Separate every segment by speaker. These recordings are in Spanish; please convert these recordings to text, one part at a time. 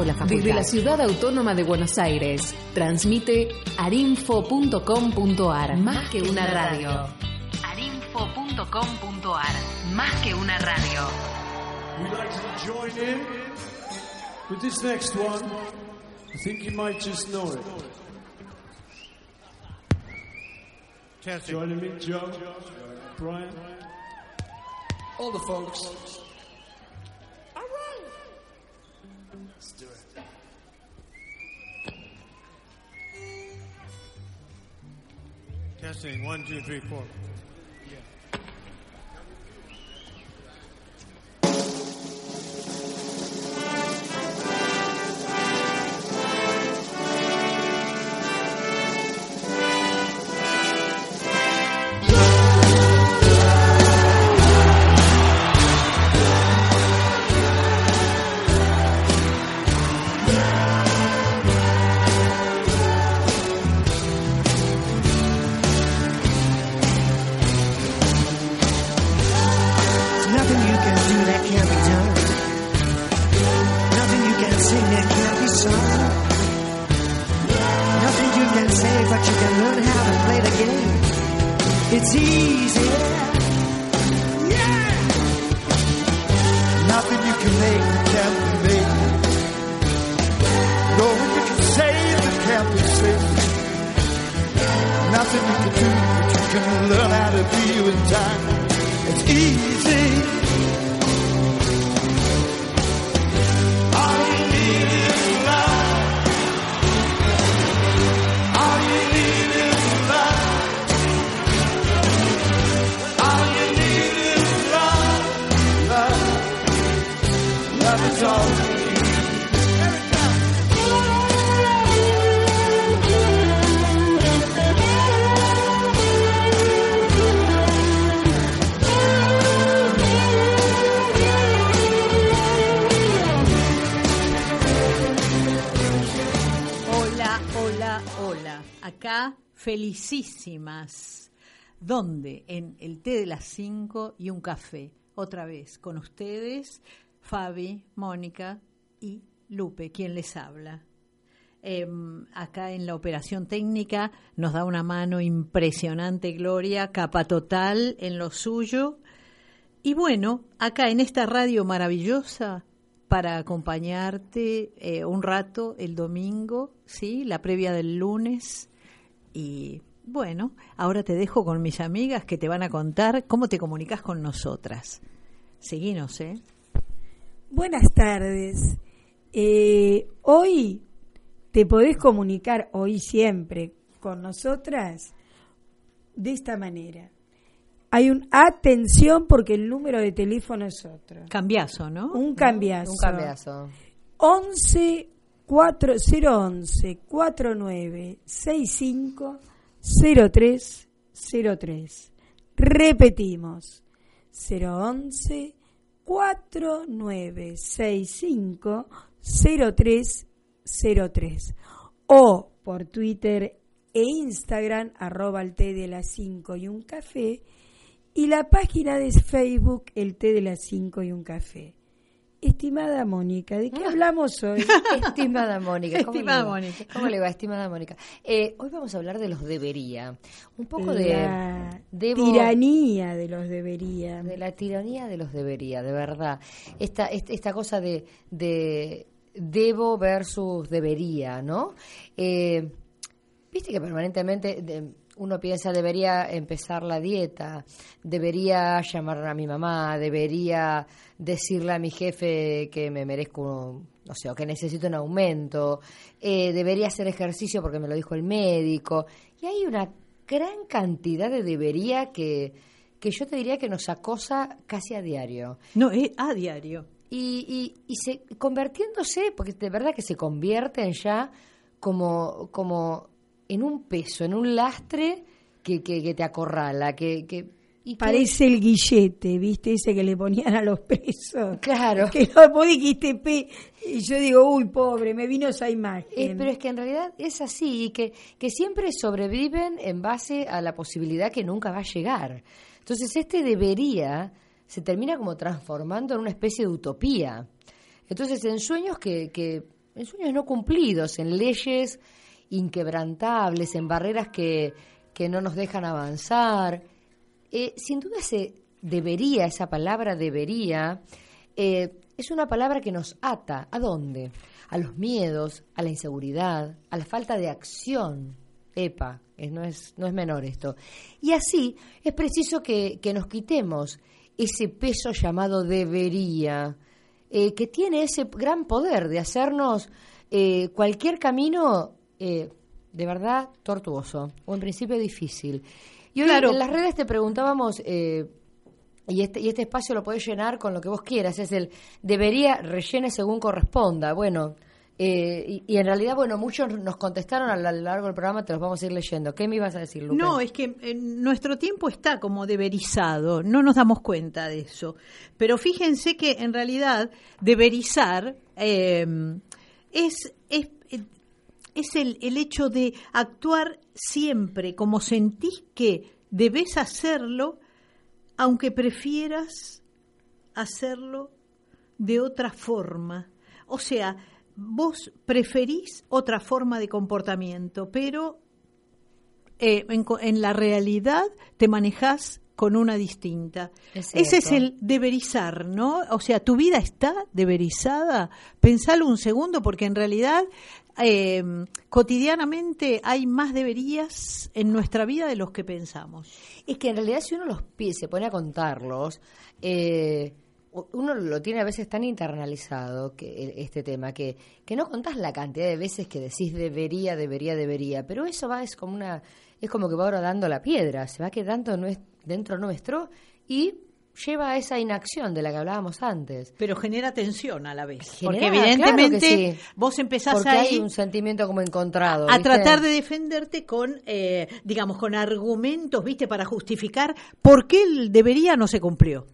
Speaker 1: Desde la Ciudad Autónoma de Buenos Aires, transmite arinfo.com.ar, más que una radio. arinfo.com.ar, más que una radio.
Speaker 2: We'd like to join in with this next one. I think you might just know it.
Speaker 3: Testing.
Speaker 2: Joining me, Joe, Brian.
Speaker 3: All the folks. Testing. One, two, three, four.
Speaker 4: It's easy.
Speaker 5: Felicísimas. ¿Dónde? En el té de las 5 y un café. Otra vez con ustedes, Fabi, Mónica y Lupe, quien les habla. Em, acá en la operación técnica nos da una mano impresionante Gloria, capa total en lo suyo. Y bueno, acá en esta radio maravillosa para acompañarte eh, un rato el domingo, sí, la previa del lunes. Y bueno, ahora te dejo con mis amigas que te van a contar cómo te comunicas con nosotras. Seguinos, ¿eh?
Speaker 6: Buenas tardes. Eh, hoy te podés comunicar, hoy siempre, con nosotras de esta manera. Hay un atención porque el número de teléfono es otro.
Speaker 5: Cambiazo, ¿no?
Speaker 6: Un cambiazo.
Speaker 7: Un cambiazo.
Speaker 6: 11 4 011 49 65 03 03. Repetimos. 011 49 65 03 03. O por Twitter e Instagram, arroba el té de las 5 y un café. Y la página de Facebook, el té de las 5 y un café. Estimada Mónica, ¿de qué hablamos hoy?
Speaker 7: Estimada Mónica, ¿cómo,
Speaker 5: Estimada
Speaker 7: le va?
Speaker 5: Mónica.
Speaker 7: ¿Cómo le va, estimada Mónica? Eh, hoy vamos a hablar de los debería. Un poco
Speaker 6: La
Speaker 7: de... debo-
Speaker 6: tiranía de los debería.
Speaker 7: De la tiranía de los debería, de verdad. Esta, esta, esta cosa de, de debo versus debería, ¿no? Eh, Viste que permanentemente de- uno piensa, debería empezar la dieta, debería llamar a mi mamá, debería decirle a mi jefe que me merezco, un- no sé, o que necesito un aumento, eh, debería hacer ejercicio porque me lo dijo el médico. Y hay una gran cantidad de debería que, que yo te diría que nos acosa casi a diario.
Speaker 5: No, es a diario.
Speaker 7: y, y, se convirtiéndose, porque de verdad que se convierten ya como, como en un peso, en un lastre que, que, te acorrala, que, que
Speaker 6: Parece el guillete, ¿viste? Ese que le ponían a los presos.
Speaker 7: Claro.
Speaker 6: Que no, vos dijiste y yo digo, uy, pobre, me vino esa imagen.
Speaker 7: Eh, pero es que en realidad es así, y que, que siempre sobreviven en base a la posibilidad que nunca va a llegar. Entonces, este debería se termina como transformando en una especie de utopía. Entonces, en sueños que, que en sueños no cumplidos, en leyes inquebrantables, en barreras que, que no nos dejan avanzar, eh, sin duda se debería, esa palabra debería, eh, es una palabra que nos ata. ¿A dónde? A los miedos, a la inseguridad, a la falta de acción. Epa, no, es, no es menor esto. Y así es preciso que, nos quitemos ese peso llamado debería, eh, que tiene ese gran poder de hacernos cualquier camino de verdad tortuoso o en principio difícil. Y hoy en las redes te preguntábamos, eh, y, este, y este espacio lo puedes llenar con lo que vos quieras, es el debería rellene según corresponda. Bueno, eh, y, en realidad, bueno, muchos nos contestaron a lo largo del programa, te los vamos a ir leyendo. ¿Qué me ibas a decir, Lucas?
Speaker 5: No, es que nuestro tiempo está como deberizado, no nos damos cuenta de eso. Pero fíjense que en realidad deberizar eh, es, es es el, el hecho de actuar siempre como sentís que debes hacerlo, aunque prefieras hacerlo de otra forma. O sea, vos preferís otra forma de comportamiento, pero eh, en, en, la realidad te manejás con una distinta. Ese es el deberizar, ¿no? O sea, tu vida está deberizada. Pensalo un segundo, porque en realidad eh, cotidianamente hay más deberías en nuestra vida de los que pensamos.
Speaker 7: Es que en realidad si uno los se pone a contarlos, eh, uno lo tiene a veces tan internalizado que este tema que, que no contás la cantidad de veces que decís debería, debería, debería, pero eso va es como una es como que va dando la piedra, se va quedando dentro nuestro y lleva a esa inacción de la que hablábamos antes.
Speaker 5: Pero genera tensión a la vez. porque evidentemente vos empezás
Speaker 7: porque
Speaker 5: ahí
Speaker 7: hay un sentimiento como encontrado.
Speaker 5: A, tratar de defenderte con, eh, digamos, con argumentos, ¿viste? Para justificar por qué el debería no se cumplió.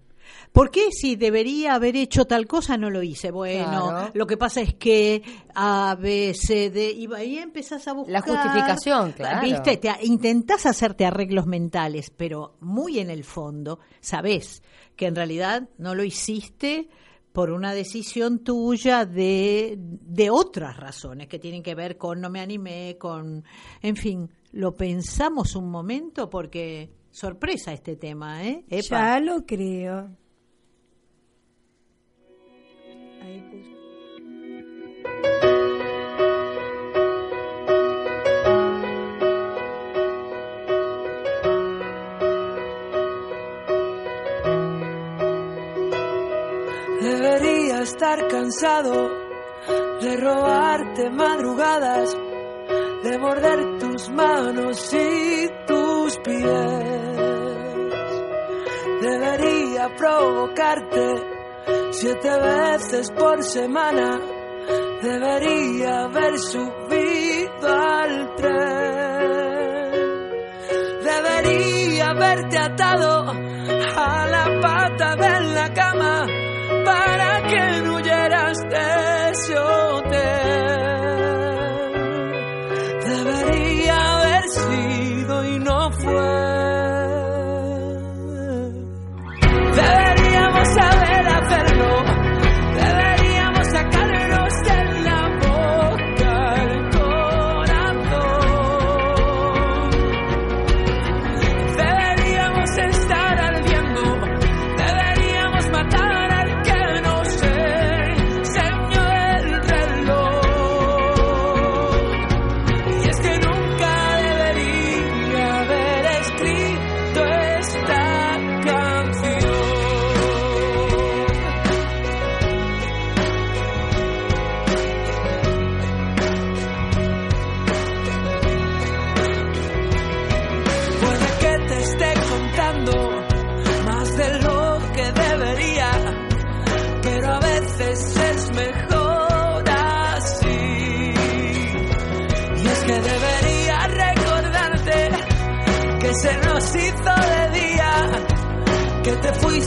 Speaker 5: ¿Por qué si debería haber hecho tal cosa no lo hice? Bueno, lo que pasa es que A, B, C, D, y ahí empezás a buscar...
Speaker 7: La justificación, claro.
Speaker 5: ¿Viste? Te, intentás hacerte arreglos mentales, pero muy en el fondo sabés que en realidad no lo hiciste por una decisión tuya de, de otras razones que tienen que ver con no me animé, con... En fin, lo pensamos un momento porque sorpresa este tema, ¿eh?
Speaker 6: Ya lo creo.
Speaker 8: Debería estar cansado de robarte madrugadas, de morder tus manos y tus pies. Debería provocarte siete veces por semana debería haber subido al tren. Debería haberte atado a la pata de la cama para que no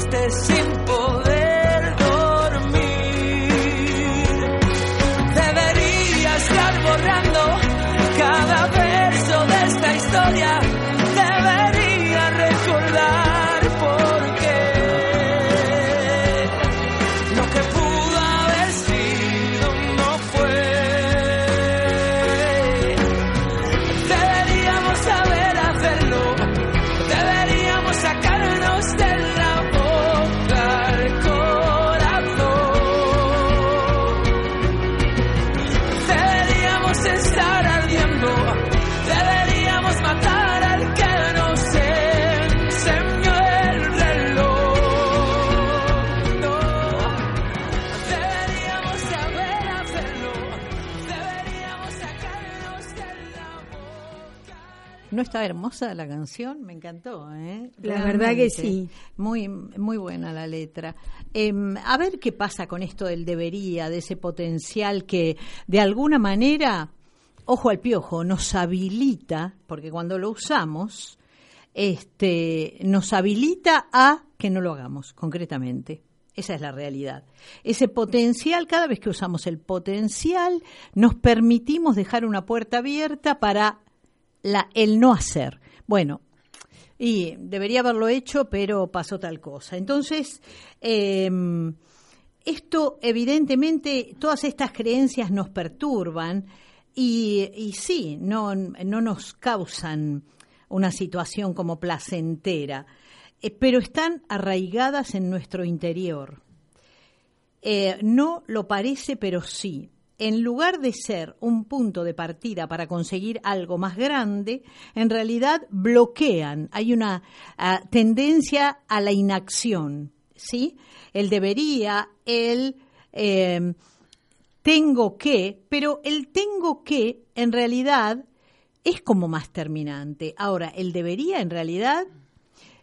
Speaker 8: te fuiste
Speaker 5: está hermosa la canción? Me encantó, ¿eh?
Speaker 6: La verdad que sí.
Speaker 5: Muy, muy buena la letra. Em, a ver qué pasa con esto del debería, de ese potencial que de alguna manera, ojo al piojo, nos habilita, porque cuando lo usamos, este, nos habilita a que no lo hagamos, concretamente. Esa es la realidad. Ese potencial, cada vez que usamos el potencial, nos permitimos dejar una puerta abierta para la, el no hacer. Bueno, y debería haberlo hecho, pero pasó tal cosa. Entonces, eh, esto evidentemente, todas estas creencias nos perturban y, y sí, no, no nos causan una situación como placentera, eh, pero están arraigadas en nuestro interior. Eh, no lo parece, pero sí. En lugar de ser un punto de partida para conseguir algo más grande, en realidad bloquean. Hay una ah, tendencia a la inacción, ¿sí? El debería, el eh, tengo que, pero el tengo que en realidad es como más terminante. Ahora, el debería en realidad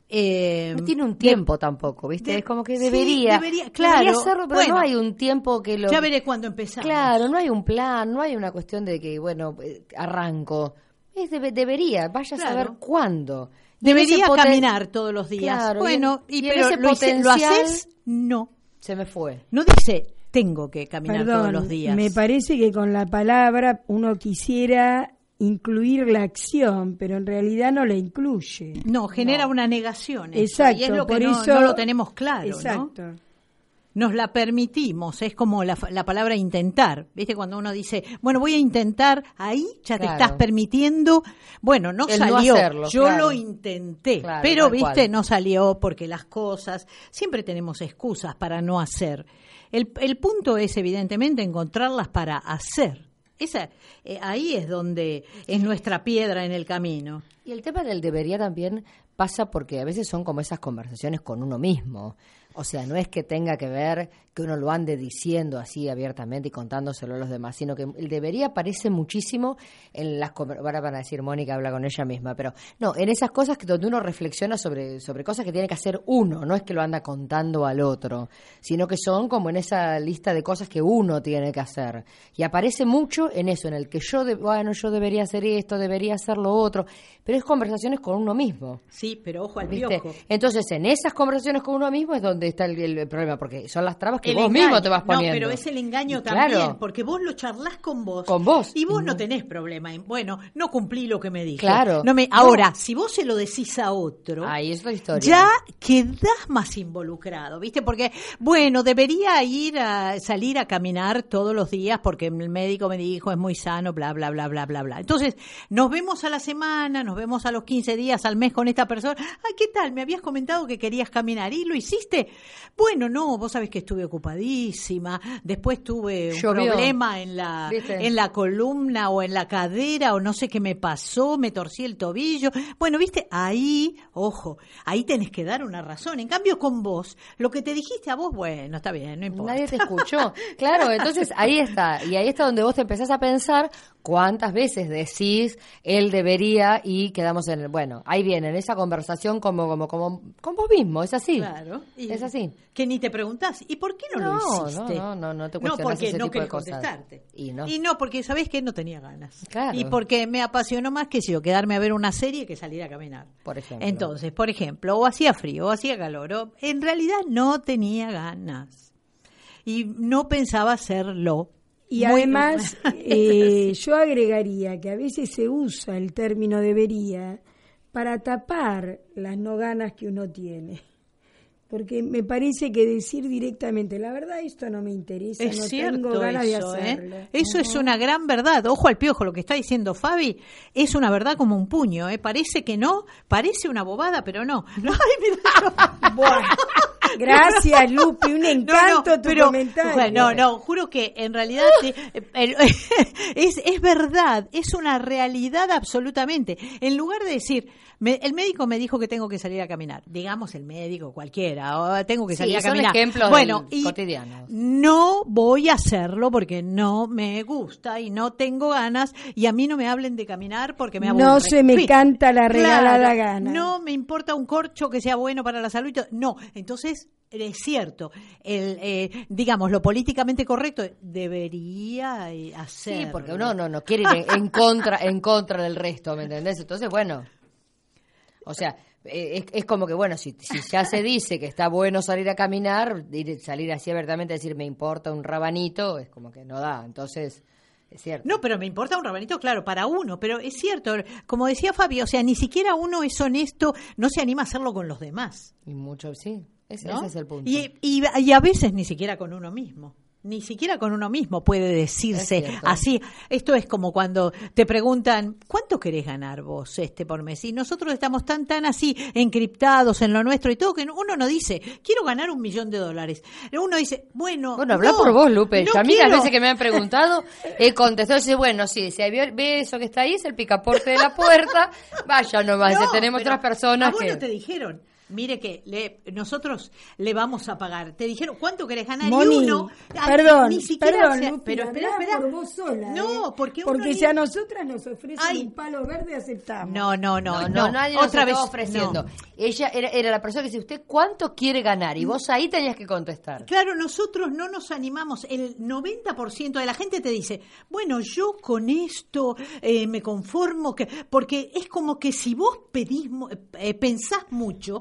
Speaker 5: eh,
Speaker 7: No tiene un
Speaker 5: de-
Speaker 7: tiempo tampoco, ¿viste?
Speaker 5: de-
Speaker 7: es como que
Speaker 5: sí,
Speaker 7: debería.
Speaker 5: debería, claro.
Speaker 7: debería hacerlo, pero
Speaker 5: Bueno,
Speaker 7: no hay un tiempo que lo.
Speaker 5: Ya veré cuándo empezamos.
Speaker 7: Claro, no hay un plan, no hay una cuestión de que, bueno, eh, arranco. Es debe- debería, vaya a saber cuándo.
Speaker 5: Debería caminar todos los días.
Speaker 7: Claro,
Speaker 5: bueno,
Speaker 7: en-
Speaker 5: y, pero
Speaker 7: ese
Speaker 5: lo, hice- ¿lo haces? No.
Speaker 7: Se me fue.
Speaker 5: No dice tengo que caminar
Speaker 6: Perdón,
Speaker 5: todos los días.
Speaker 6: me parece que con la palabra uno quisiera incluir la acción, pero en realidad no la incluye.
Speaker 5: No, genera una negación. eso,
Speaker 6: Exacto,
Speaker 5: y es lo que
Speaker 6: por
Speaker 5: no,
Speaker 6: eso
Speaker 5: no lo tenemos claro, ¿no?
Speaker 6: Exacto.
Speaker 5: Nos la permitimos, es como la, la palabra intentar. ¿Viste? Cuando uno dice, bueno, voy a intentar, ahí ya te estás permitiendo, bueno, no
Speaker 7: El no
Speaker 5: salió,
Speaker 7: hacerlo,
Speaker 5: yo
Speaker 7: claro.
Speaker 5: lo intenté,
Speaker 7: Claro,
Speaker 5: pero, ¿viste?
Speaker 7: cual.
Speaker 5: No salió porque las cosas, siempre tenemos excusas para no hacer. El, el punto es, evidentemente, encontrarlas para hacer. Esa, eh, ahí es donde es nuestra piedra en el camino.
Speaker 7: Y el tema del debería también pasa porque a veces son como esas conversaciones con uno mismo. O sea, no es que tenga que ver que uno lo ande diciendo así abiertamente y contándoselo a los demás, sino que el debería aparece muchísimo en las ahora van a decir Mónica habla con ella misma, pero no, en esas cosas que donde uno reflexiona sobre sobre cosas que tiene que hacer uno, no es que lo anda contando al otro, sino que son como en esa lista de cosas que uno tiene que hacer. Y aparece mucho en eso, en el que yo de- bueno, yo debería hacer esto, debería hacer lo otro, pero es conversaciones con uno mismo.
Speaker 5: Sí, pero ojo al
Speaker 7: ¿Viste?
Speaker 5: piojo.
Speaker 7: Entonces, en esas conversaciones con uno mismo es donde está el, el problema, porque son las trabas que
Speaker 5: El
Speaker 7: vos
Speaker 5: engaño.
Speaker 7: mismo te vas poniendo.
Speaker 5: No, pero es el engaño también,
Speaker 7: claro.
Speaker 5: porque vos lo charlas con vos.
Speaker 7: Con vos.
Speaker 5: Y vos no,
Speaker 7: No.
Speaker 5: tenés problema en, bueno, no cumplí lo que me dije.
Speaker 7: Claro.
Speaker 5: No me,
Speaker 7: No.
Speaker 5: ahora, si vos se lo decís a otro,
Speaker 7: Ahí es la historia.
Speaker 5: ya quedás más involucrado, ¿viste? Porque, bueno, debería ir a salir a caminar todos los días porque el médico me dijo es muy sano, bla, bla, bla, bla, bla, bla. Entonces, nos vemos a la semana, nos vemos a los 15 días, al mes con esta persona. Ay, ¿qué tal? Me habías comentado que querías caminar y lo hiciste. Bueno, no, vos sabés que estuve ocupadísima. Después tuve un
Speaker 7: Llovió.
Speaker 5: problema en la,
Speaker 7: ¿Viste?
Speaker 5: en la columna o en la cadera o no sé qué me pasó, me torcí el tobillo. Bueno, viste, ahí, ojo, ahí tenés que dar una razón. En cambio, con vos, lo que te dijiste a vos, bueno, está bien, no importa.
Speaker 7: Nadie te escuchó. Claro, entonces ahí está. Y ahí está donde vos te empezás a pensar ¿Cuántas veces decís él debería y quedamos en el, bueno, ahí viene, en esa conversación como como como con vos mismo, es así.
Speaker 5: Claro. y
Speaker 7: Es así.
Speaker 5: Que ni te preguntás, ¿y por qué no,
Speaker 7: No,
Speaker 5: lo hiciste?
Speaker 7: no, no, no te
Speaker 5: No,
Speaker 7: cuestionás
Speaker 5: porque
Speaker 7: ese
Speaker 5: no
Speaker 7: tipo de cosas.
Speaker 5: contestarte.
Speaker 7: Y no.
Speaker 5: porque, ¿sabés qué? No tenía ganas.
Speaker 7: Claro.
Speaker 5: Y porque me apasionó más que si yo quedarme a ver una serie que salir a caminar.
Speaker 7: Por ejemplo.
Speaker 5: Entonces, por ejemplo, o hacía frío, o hacía calor, o en realidad no tenía ganas. Y no pensaba hacerlo.
Speaker 6: Y
Speaker 5: Muy-
Speaker 6: además, eh, yo agregaría que a veces se usa el término debería para tapar las no ganas que uno tiene. Porque me parece que decir directamente, la verdad, esto no me interesa,
Speaker 5: Es
Speaker 6: no
Speaker 5: cierto
Speaker 6: tengo ganas
Speaker 5: eso,
Speaker 6: de
Speaker 5: ¿eh?
Speaker 6: hacerlo.
Speaker 5: Eso es una gran verdad. Ojo al piojo, lo que está diciendo Fabi es una verdad como un puño. ¿eh? Parece que no, parece una bobada, pero no. Ay.
Speaker 6: Bueno, gracias, Lupi, un encanto tu
Speaker 5: pero-
Speaker 6: comentario.
Speaker 5: bueno, no, no, juro que en realidad el- es, es verdad, es una realidad absolutamente. En lugar de decir, me- el médico me dijo que tengo que salir a caminar, digamos el médico cualquiera, o tengo que
Speaker 7: Sí,
Speaker 5: salir a
Speaker 7: son
Speaker 5: caminar.
Speaker 7: ejemplos
Speaker 5: bueno, y
Speaker 7: cotidiano.
Speaker 5: no voy a hacerlo porque no me gusta y no tengo ganas y a mí no me hablen de caminar porque me aburre.
Speaker 6: No se me
Speaker 5: Fin.
Speaker 6: canta la regalada
Speaker 5: Claro,
Speaker 6: gana.
Speaker 5: No me importa un corcho que sea bueno para la salud. y todo. No, entonces es cierto, el, eh, digamos, lo políticamente correcto debería eh, hacer.
Speaker 7: Sí, porque uno no, no quiere ir en, en contra en contra del resto, ¿me entendés? Entonces, bueno, o sea, eh, es, es como que, bueno, si, si ya se dice que está bueno salir a caminar, ir- salir así abiertamente a decir me importa un rabanito, es como que no da. Entonces, es cierto.
Speaker 5: No, pero me importa un rabanito, claro, para uno, pero es cierto, como decía Fabio, o sea, ni siquiera uno es honesto, no se anima a hacerlo con los demás.
Speaker 7: Y mucho, sí, ese,
Speaker 5: ¿no?
Speaker 7: ese es el punto.
Speaker 5: Y, y- y a veces ni siquiera con uno mismo. Ni siquiera con uno mismo puede decirse
Speaker 7: Es
Speaker 5: así. Esto es como cuando te preguntan, ¿cuánto querés ganar vos este por mes? Y nosotros estamos tan, tan así encriptados en lo nuestro y todo que uno no dice, quiero ganar un millón de dólares. Uno dice, bueno.
Speaker 7: Bueno, habla
Speaker 5: no,
Speaker 7: por vos, Lupe.
Speaker 5: no
Speaker 7: a mí las
Speaker 5: quiero".
Speaker 7: veces que me han preguntado, he contestado, dice, bueno, sí, si ve ve eso que está ahí, es el picaporte de la puerta, vaya nomás,
Speaker 5: No,
Speaker 7: tenemos otras personas
Speaker 5: a vos
Speaker 7: que...
Speaker 5: no te dijeron. Mire que le, nosotros le vamos a pagar. Te dijeron, ¿cuánto querés ganar?
Speaker 6: Moni,
Speaker 5: y uno,
Speaker 6: perdón,
Speaker 5: ni siquiera
Speaker 6: perdón,
Speaker 5: se-
Speaker 6: Lupi,
Speaker 5: pero espera, espera.
Speaker 6: por vos sola,
Speaker 5: No,
Speaker 6: ¿eh?
Speaker 5: porque
Speaker 6: porque
Speaker 5: ni-
Speaker 6: si a nosotras nos ofrecen
Speaker 5: Ay.
Speaker 6: un palo verde aceptamos.
Speaker 5: No, no, no,
Speaker 7: No,
Speaker 5: no,
Speaker 7: no, nadie nos
Speaker 5: otra vez
Speaker 7: estaba ofreciendo.
Speaker 5: no.
Speaker 7: Ella era, era la persona que dice, ¿usted cuánto quiere ganar? Y vos ahí tenías que contestar.
Speaker 5: Claro, nosotros no nos animamos. El 90% de la gente te dice, bueno, yo con esto eh, me conformo, que porque es como que si vos pedís, eh, pensás mucho,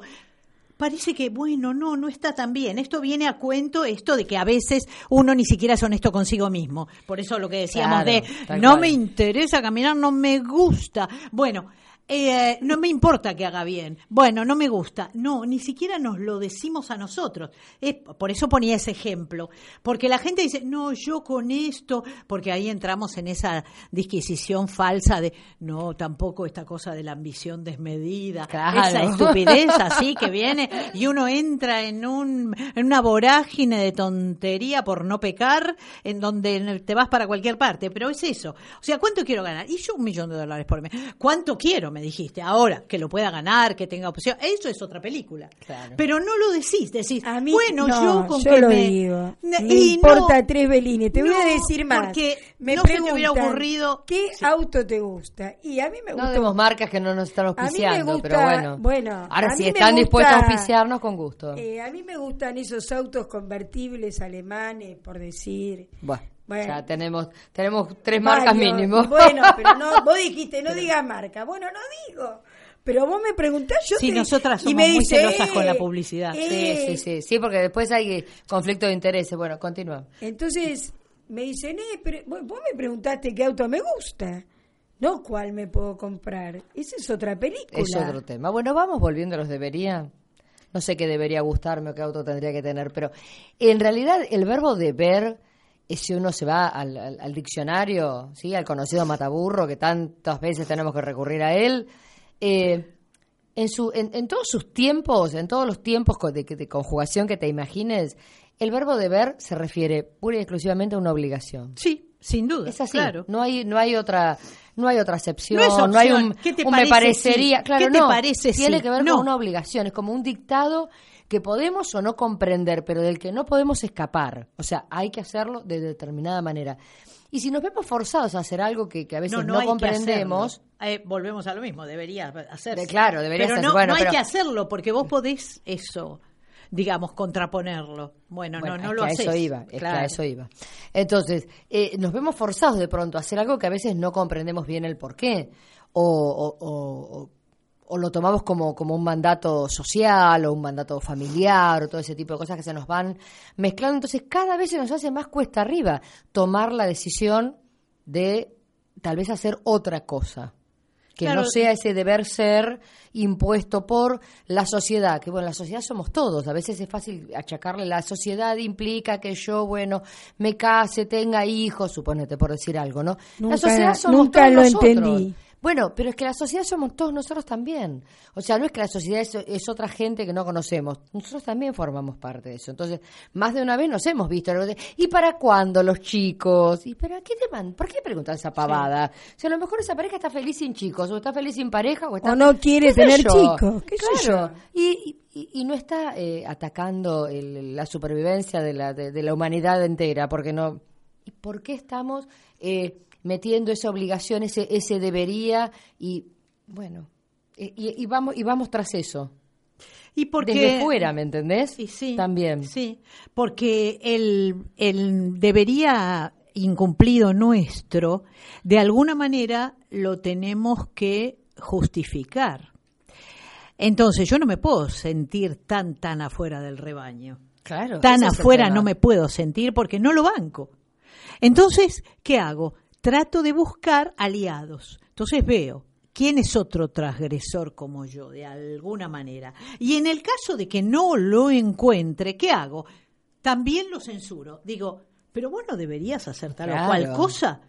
Speaker 5: parece que, bueno, no, no está tan bien. Esto viene a cuento, esto de que a veces uno ni siquiera es honesto consigo mismo. Por eso lo que decíamos
Speaker 7: Claro,
Speaker 5: de, no
Speaker 7: cual.
Speaker 5: me interesa caminar, no me gusta. Bueno. Eh, no me importa que haga bien. Bueno, no me gusta. No, ni siquiera nos lo decimos a nosotros. Es- por eso ponía ese ejemplo. Porque la gente dice, no, yo con esto, porque ahí entramos en esa disquisición falsa de, no, tampoco esta cosa de la ambición desmedida.
Speaker 7: Claro.
Speaker 5: Esa estupidez así que viene y uno entra en, un, en una vorágine de tontería por no pecar, en donde te vas para cualquier parte. Pero es eso. O sea, ¿cuánto quiero ganar? Y yo un millón de dólares por mes. ¿Cuánto quiero? Me dijiste. Ahora, que lo pueda ganar, que tenga opción. Eso es otra película.
Speaker 7: Claro.
Speaker 5: Pero no lo decís. Decís,
Speaker 6: A mí,
Speaker 5: bueno,
Speaker 6: no,
Speaker 5: yo con
Speaker 6: yo
Speaker 5: que
Speaker 6: lo
Speaker 5: me...
Speaker 6: digo.
Speaker 5: Ne-
Speaker 6: Me
Speaker 5: y
Speaker 6: importa
Speaker 5: no,
Speaker 6: tres velines. Te voy a
Speaker 5: no,
Speaker 6: decir más.
Speaker 5: porque
Speaker 6: me
Speaker 5: no se te hubiera ocurrido-
Speaker 6: ¿Qué
Speaker 5: Sí.
Speaker 6: auto te gusta? Y a mí me
Speaker 7: No
Speaker 6: gusta.
Speaker 7: demos marcas que no nos están auspiciando,
Speaker 6: gusta-
Speaker 7: pero bueno.
Speaker 6: bueno,
Speaker 7: Ahora si están dispuestos a auspiciarnos, con gusto.
Speaker 6: Eh, a mí me gustan esos autos convertibles alemanes, por decir.
Speaker 7: bueno,
Speaker 6: bueno.
Speaker 7: ya tenemos tenemos tres marcas mínimo.
Speaker 6: Bueno, pero no, vos dijiste, no digas marca. Bueno, no digo. Pero vos me preguntás, yo
Speaker 5: Sí,
Speaker 6: te-
Speaker 5: nosotras
Speaker 6: y
Speaker 5: somos
Speaker 6: me
Speaker 5: muy
Speaker 6: dice,
Speaker 5: celosas con la
Speaker 6: eh,
Speaker 5: publicidad.
Speaker 6: eh,
Speaker 7: Sí, sí, sí, sí, porque después hay conflicto de intereses. Bueno, continúa.
Speaker 6: Entonces me dicen, eh, pero vos vos me preguntaste qué auto me gusta, no cuál me puedo comprar. Esa es otra película.
Speaker 7: Es otro tema. Bueno, vamos volviendo a los debería. No sé qué debería gustarme o qué auto tendría que tener, pero en realidad el verbo deber, es si uno se va al, al- al diccionario, ¿sí? al conocido mataburro, que tantas veces tenemos que recurrir a él, eh, en, su, en, en todos sus tiempos, en todos los tiempos de, de conjugación que te imagines, el verbo deber se refiere pura y exclusivamente a una obligación.
Speaker 5: Sí, sin duda.
Speaker 7: Es así.
Speaker 5: Claro.
Speaker 7: No hay, no hay otra, no hay otra acepción.
Speaker 5: No es opción.
Speaker 7: hay un,
Speaker 5: ¿Qué te
Speaker 7: un me
Speaker 5: parece
Speaker 7: parecería.
Speaker 5: sí?
Speaker 7: Claro,
Speaker 5: ¿Qué te
Speaker 7: no.
Speaker 5: parece
Speaker 7: Tiene
Speaker 5: sí?
Speaker 7: que ver
Speaker 5: No.
Speaker 7: con una obligación. Es como un dictado que podemos o no comprender, pero del que no podemos escapar. O sea, hay que hacerlo de determinada manera. Y si nos vemos forzados a hacer algo que, que a veces no, comprendemos.
Speaker 5: Eh, volvemos a lo mismo, debería hacerse.
Speaker 7: Claro, debería
Speaker 5: pero
Speaker 7: hacerse.
Speaker 5: No,
Speaker 7: Bueno,
Speaker 5: no hay
Speaker 7: pero-
Speaker 5: que hacerlo porque vos podés eso, digamos, contraponerlo. Bueno,
Speaker 7: Bueno,
Speaker 5: no, no
Speaker 7: es
Speaker 5: lo
Speaker 7: que a
Speaker 5: haces.
Speaker 7: eso iba, es que a eso iba. Entonces, eh, nos vemos forzados de pronto a hacer algo que a veces no comprendemos bien el por qué, o, o- o- o- lo tomamos como, como un mandato social o un mandato familiar o todo ese tipo de cosas que se nos van mezclando. Entonces, cada vez se nos hace más cuesta arriba tomar la decisión de tal vez hacer otra cosa. Que
Speaker 5: Claro.
Speaker 7: no sea ese deber ser impuesto por la sociedad, que bueno, la sociedad somos todos, a veces es fácil achacarle, la sociedad implica que yo, bueno, me case, tenga hijos, suponete por decir algo, ¿no?
Speaker 6: Nunca-
Speaker 7: la sociedad somos
Speaker 6: nunca
Speaker 7: todos
Speaker 6: lo
Speaker 7: nosotros.
Speaker 6: entendí.
Speaker 7: Bueno, pero es que la sociedad somos todos nosotros también. O sea, no es que la sociedad es, es otra gente que no conocemos. Nosotros también formamos parte de eso. Entonces, más de una vez nos hemos visto. ¿Y para cuándo los chicos? ¿Y para qué te man- ¿Por qué preguntas esa pavada? O sea, a lo mejor esa pareja está feliz sin chicos, o está feliz sin pareja, o está...
Speaker 6: O no quiere tener
Speaker 7: yo.
Speaker 6: chicos, qué
Speaker 7: Claro. Y, y, y no está eh, atacando el- la supervivencia de la, de, de la humanidad entera, porque no... ¿Y por qué estamos eh, metiendo esa obligación, ese, ese debería y, bueno, y, y- vamos, y vamos tras eso?
Speaker 5: Y porque
Speaker 7: Desde fuera, ¿me entendés?
Speaker 5: Y sí,
Speaker 7: También.
Speaker 5: Sí, porque el, el debería incumplido nuestro, de alguna manera lo tenemos que justificar. Entonces yo no me puedo sentir tan, tan afuera del rebaño.
Speaker 7: Claro.
Speaker 5: Tan afuera no me puedo sentir porque no lo banco. Entonces, ¿qué hago? Trato de buscar aliados. Entonces veo quién es otro transgresor como yo, de alguna manera. Y en el caso de que no lo encuentre, ¿qué hago? También lo censuro. Digo, pero vos no deberías hacer tal
Speaker 7: Claro.
Speaker 5: o cual cosa.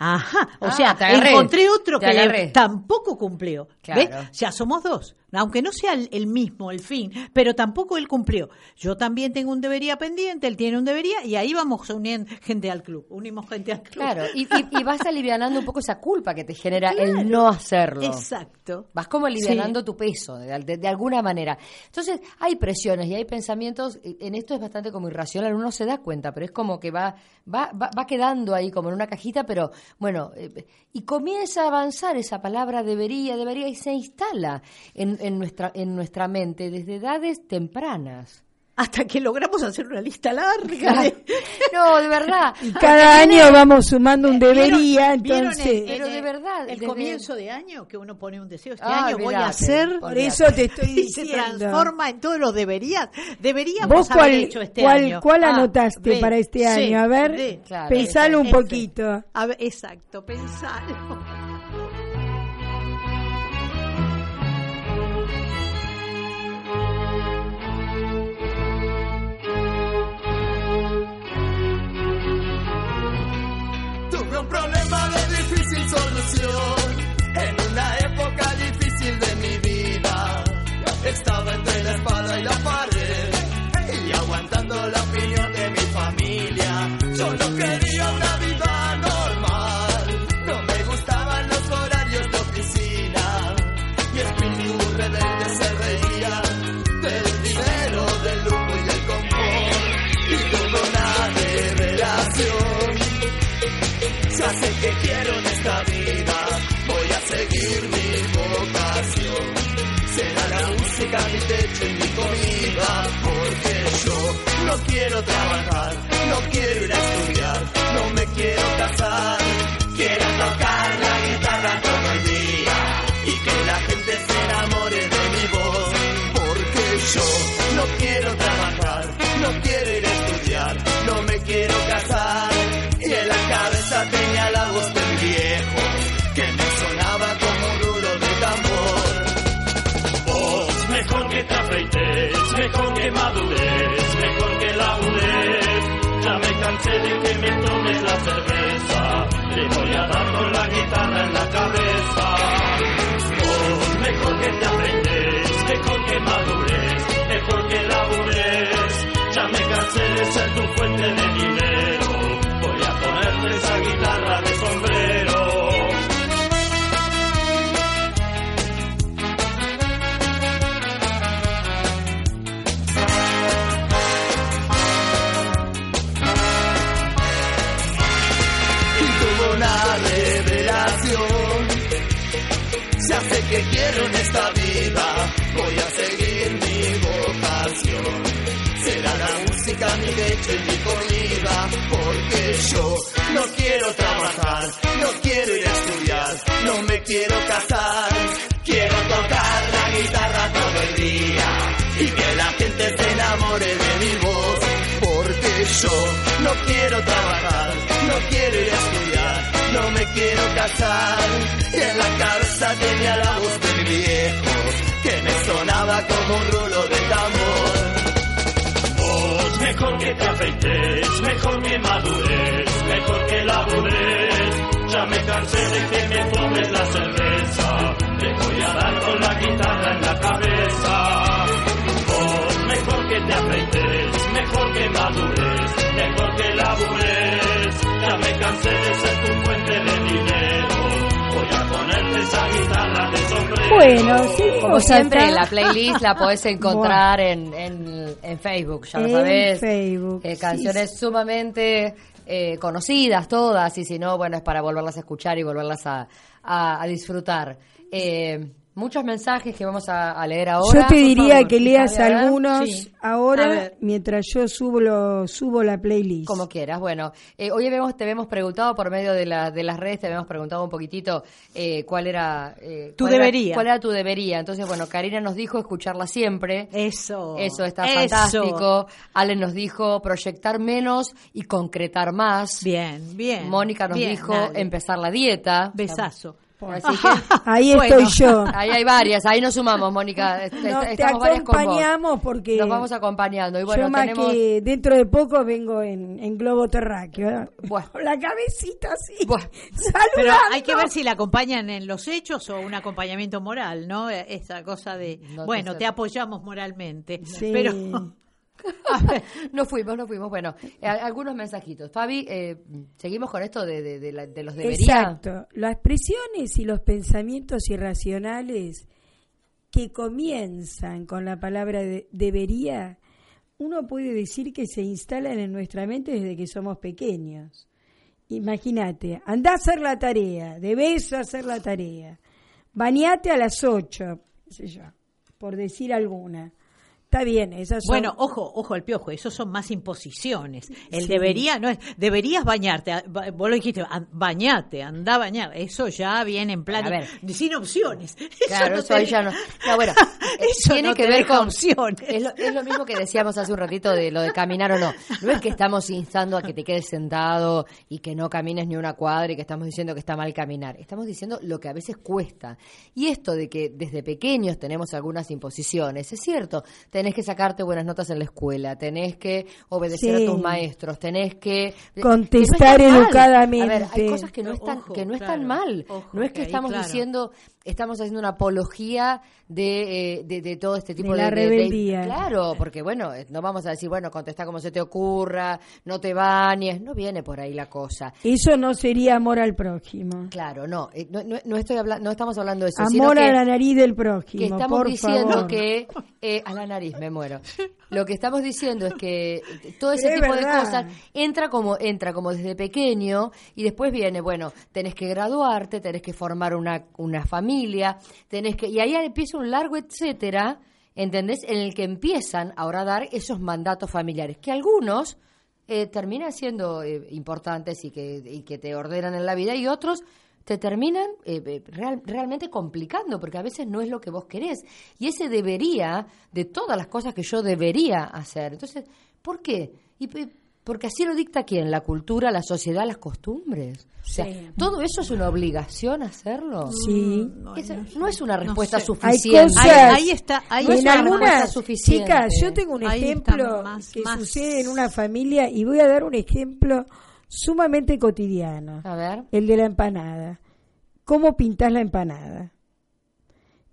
Speaker 5: Ajá, o
Speaker 7: Ah,
Speaker 5: sea, encontré otro que le- tampoco cumplió.
Speaker 7: Claro.
Speaker 5: ¿Ves? Ya somos dos. Aunque no sea el, mismo el fin, pero tampoco él cumplió. Yo también tengo un debería pendiente, él tiene un debería, y ahí vamos uniendo gente al club. Unimos gente al club.
Speaker 7: Claro, y, y- y vas alivianando un poco esa culpa que te genera
Speaker 5: Claro.
Speaker 7: el no hacerlo.
Speaker 5: Exacto.
Speaker 7: Vas como alivianando tu peso, de, de- de alguna manera. Entonces, hay presiones y hay pensamientos, en esto es bastante como irracional, uno se da cuenta, pero es como que va, va, va, va quedando ahí como en una cajita, pero bueno, eh, y comienza a avanzar esa palabra debería, debería, y se instala en, en, nuestra, en nuestra mente desde edades tempranas.
Speaker 5: Hasta que logramos hacer una lista larga. de-
Speaker 7: No, de verdad.
Speaker 6: Y cada año vamos sumando un debería,
Speaker 5: ¿Vieron- vieron
Speaker 6: entonces...
Speaker 5: el-
Speaker 7: Pero de verdad,
Speaker 5: El
Speaker 7: desde-
Speaker 5: comienzo de año, que uno pone un deseo, este
Speaker 7: Ah,
Speaker 5: año voy a hacer...
Speaker 6: Por eso te estoy
Speaker 5: Y se
Speaker 6: diciendo.
Speaker 5: transforma en todos los deberías. Deberíamos
Speaker 6: ¿Vos
Speaker 5: haber
Speaker 6: cuál,
Speaker 5: hecho este
Speaker 6: cuál,
Speaker 5: año.
Speaker 6: cuál
Speaker 5: Ah,
Speaker 6: anotaste para este
Speaker 5: sí,
Speaker 6: año? A ver.
Speaker 7: Claro,
Speaker 6: pensalo un
Speaker 5: ese.
Speaker 6: poquito.
Speaker 5: A ver, exacto, pensalo.
Speaker 9: Y la pared y aguantando la opinión de mi familia. Yo no quería una vida normal, no me gustaban los horarios de oficina. Mi espíritu rebelde se reía del dinero, del lujo y del confort y tuve una revelación. Ya sé que quiero en esta vida, no quiero trabajar, no quiero ir a estudiar, no me quiero casar. Que me
Speaker 10: tomes la cerveza, te voy a dar con la guitarra en la cabeza. Vos, mejor que te afeites, mejor que madures, mejor que labures. Ya me cansé de ser
Speaker 8: yo no quiero trabajar, no quiero ir a estudiar, no me quiero casar. Quiero tocar la guitarra todo el día y que la gente se enamore de mi voz, porque yo no quiero trabajar, no quiero ir a estudiar, no me quiero casar. Y en la cabeza tenía la voz de mi viejo, que me sonaba como un rulo de tambor.
Speaker 10: Mejor que te afeites, mejor que madures, mejor que labures. Ya me cansé de que me tomes la cerveza, te voy a dar con la guitarra en la cabeza. Vos mejor que te afeites, mejor que madures, mejor que labures. Ya me cansé de ser tu fuente de dinero, voy a ponerte esa guitarra de sombrero.
Speaker 6: Bueno, seguimos
Speaker 7: Como siempre,
Speaker 6: acá.
Speaker 7: la playlist la podés encontrar en, en, en Facebook, ya lo
Speaker 6: En
Speaker 7: sabés.
Speaker 6: Facebook,
Speaker 7: Eh,
Speaker 6: sí,
Speaker 7: canciones
Speaker 6: sí.
Speaker 7: sumamente eh, conocidas todas, y si no, bueno, es para volverlas a escuchar y volverlas a, a- a disfrutar. Eh, muchos mensajes que vamos a, a leer ahora.
Speaker 6: Yo te diría
Speaker 7: favor.
Speaker 6: que leas algunos
Speaker 7: Sí.
Speaker 6: Ahora mientras yo subo, lo, subo la playlist.
Speaker 7: Como quieras. Bueno, eh, hoy habíamos, te habíamos preguntado por medio de, la, de las redes, te habíamos preguntado un poquitito eh, cuál era... eh,
Speaker 5: Tu
Speaker 7: cuál era-
Speaker 5: debería.
Speaker 7: cuál era tu debería. Entonces, bueno, Karina nos dijo escucharla siempre.
Speaker 5: Eso.
Speaker 7: Eso está
Speaker 5: Eso.
Speaker 7: fantástico. Ale nos dijo proyectar menos y concretar más.
Speaker 5: Bien, bien.
Speaker 7: Mónica nos
Speaker 5: bien,
Speaker 7: dijo
Speaker 5: dale.
Speaker 7: empezar la dieta.
Speaker 5: Besazo.
Speaker 7: Así que
Speaker 6: Ahí
Speaker 5: Bueno.
Speaker 6: estoy yo.
Speaker 7: ahí hay varias, ahí nos sumamos, Mónica. Est-
Speaker 6: No,
Speaker 7: est-
Speaker 6: te acompañamos porque
Speaker 7: Nos vamos acompañando. Y bueno,
Speaker 6: yo más
Speaker 7: tenemos...
Speaker 6: que dentro de poco vengo en, en globo terráqueo. ¿eh?
Speaker 7: Bueno.
Speaker 6: Con la cabecita así.
Speaker 7: Bueno.
Speaker 6: saludando.
Speaker 5: Pero hay que ver si la acompañan en los hechos o un acompañamiento moral, ¿no? Esa cosa de,
Speaker 7: No te
Speaker 5: bueno,
Speaker 7: sé.
Speaker 5: te apoyamos moralmente.
Speaker 6: Sí.
Speaker 5: Pero
Speaker 7: no fuimos, no fuimos. Bueno, algunos mensajitos. Fabi, eh, seguimos con esto de, de, los debería.
Speaker 6: Exacto. Las presiones y los pensamientos irracionales que comienzan con la palabra de- debería, uno puede decir que se instalan en nuestra mente desde que somos pequeños. Imagínate, anda a hacer la tarea, debes hacer la tarea, bañate a las 8, qué sé yo, por decir alguna. Está bien, esas son...
Speaker 5: Bueno, ojo, ojo al piojo, esos son más imposiciones. El
Speaker 6: Sí.
Speaker 5: debería, no es, deberías bañarte, vos lo dijiste, bañate, anda a bañar. Eso ya viene en plan,
Speaker 7: A ver.
Speaker 5: sin opciones.
Speaker 7: Claro,
Speaker 5: no
Speaker 7: eso ahí
Speaker 5: te-
Speaker 7: ya no. No, bueno, eh,
Speaker 5: Eso
Speaker 7: tiene
Speaker 5: no
Speaker 7: que ver con.
Speaker 5: opciones.
Speaker 7: Es lo, es lo mismo que decíamos hace un ratito de lo de caminar o no. No es que estamos instando a que te quedes sentado y que no camines ni una cuadra y que estamos diciendo que está mal caminar. Estamos diciendo lo que a veces cuesta. Y esto de que desde pequeños tenemos algunas imposiciones, es cierto. Tenés que sacarte buenas notas en la escuela, tenés que obedecer
Speaker 6: Sí.
Speaker 7: a tus maestros, tenés que. que no
Speaker 6: Contestar educadamente.
Speaker 7: A ver, hay cosas que no, están,
Speaker 5: ojo,
Speaker 7: que no están
Speaker 5: claro,
Speaker 7: mal.
Speaker 5: ojo,
Speaker 7: no es que
Speaker 5: que ahí,
Speaker 7: estamos
Speaker 5: claro.
Speaker 7: diciendo estamos haciendo una apología de, eh, de, de todo este tipo
Speaker 6: De
Speaker 7: de,
Speaker 6: la rebeldía.
Speaker 7: claro, porque bueno, eh, no vamos a decir, bueno, contesta como se te ocurra, no te bañes, no viene por ahí la cosa.
Speaker 6: Eso no sería amor al prójimo.
Speaker 7: Claro, no, eh, no, no, no estoy habla- no estamos hablando de eso, sino
Speaker 6: Amor
Speaker 7: que,
Speaker 6: a la nariz del prójimo,
Speaker 7: que estamos
Speaker 6: por
Speaker 7: diciendo
Speaker 6: favor.
Speaker 7: que eh, a la nariz me muero. Lo que estamos diciendo es que todo ese
Speaker 6: es
Speaker 7: tipo de cosas entra como entra como desde pequeño y después viene, bueno, tenés que graduarte, tenés que formar una, una familia, tenés que y ahí empieza un largo etcétera, ¿entendés? En el que empiezan ahora a dar esos mandatos familiares que algunos eh, terminan siendo eh, importantes y que, y que te ordenan en la vida y otros te terminan eh, eh, real- realmente complicando porque a veces no es lo que vos querés y ese debería de todas las cosas que yo debería hacer entonces ¿por qué? Y, pe- porque así lo dicta quién la cultura la sociedad las costumbres o sea
Speaker 6: Sí.
Speaker 7: todo eso es una obligación hacerlo
Speaker 6: Sí.
Speaker 7: Esa no, es una respuesta
Speaker 5: sé.
Speaker 6: Hay
Speaker 7: suficiente
Speaker 6: cosas
Speaker 5: Ahí- ahí está, ahí
Speaker 7: No es
Speaker 6: en
Speaker 7: una
Speaker 6: algunas
Speaker 7: suficiente.
Speaker 6: chicas yo tengo un
Speaker 5: Ahí
Speaker 6: ejemplo
Speaker 5: más-
Speaker 6: que
Speaker 5: más-
Speaker 6: sucede en una familia y voy a dar un ejemplo sumamente cotidiano
Speaker 7: a ver
Speaker 6: el de la empanada cómo pintás la empanada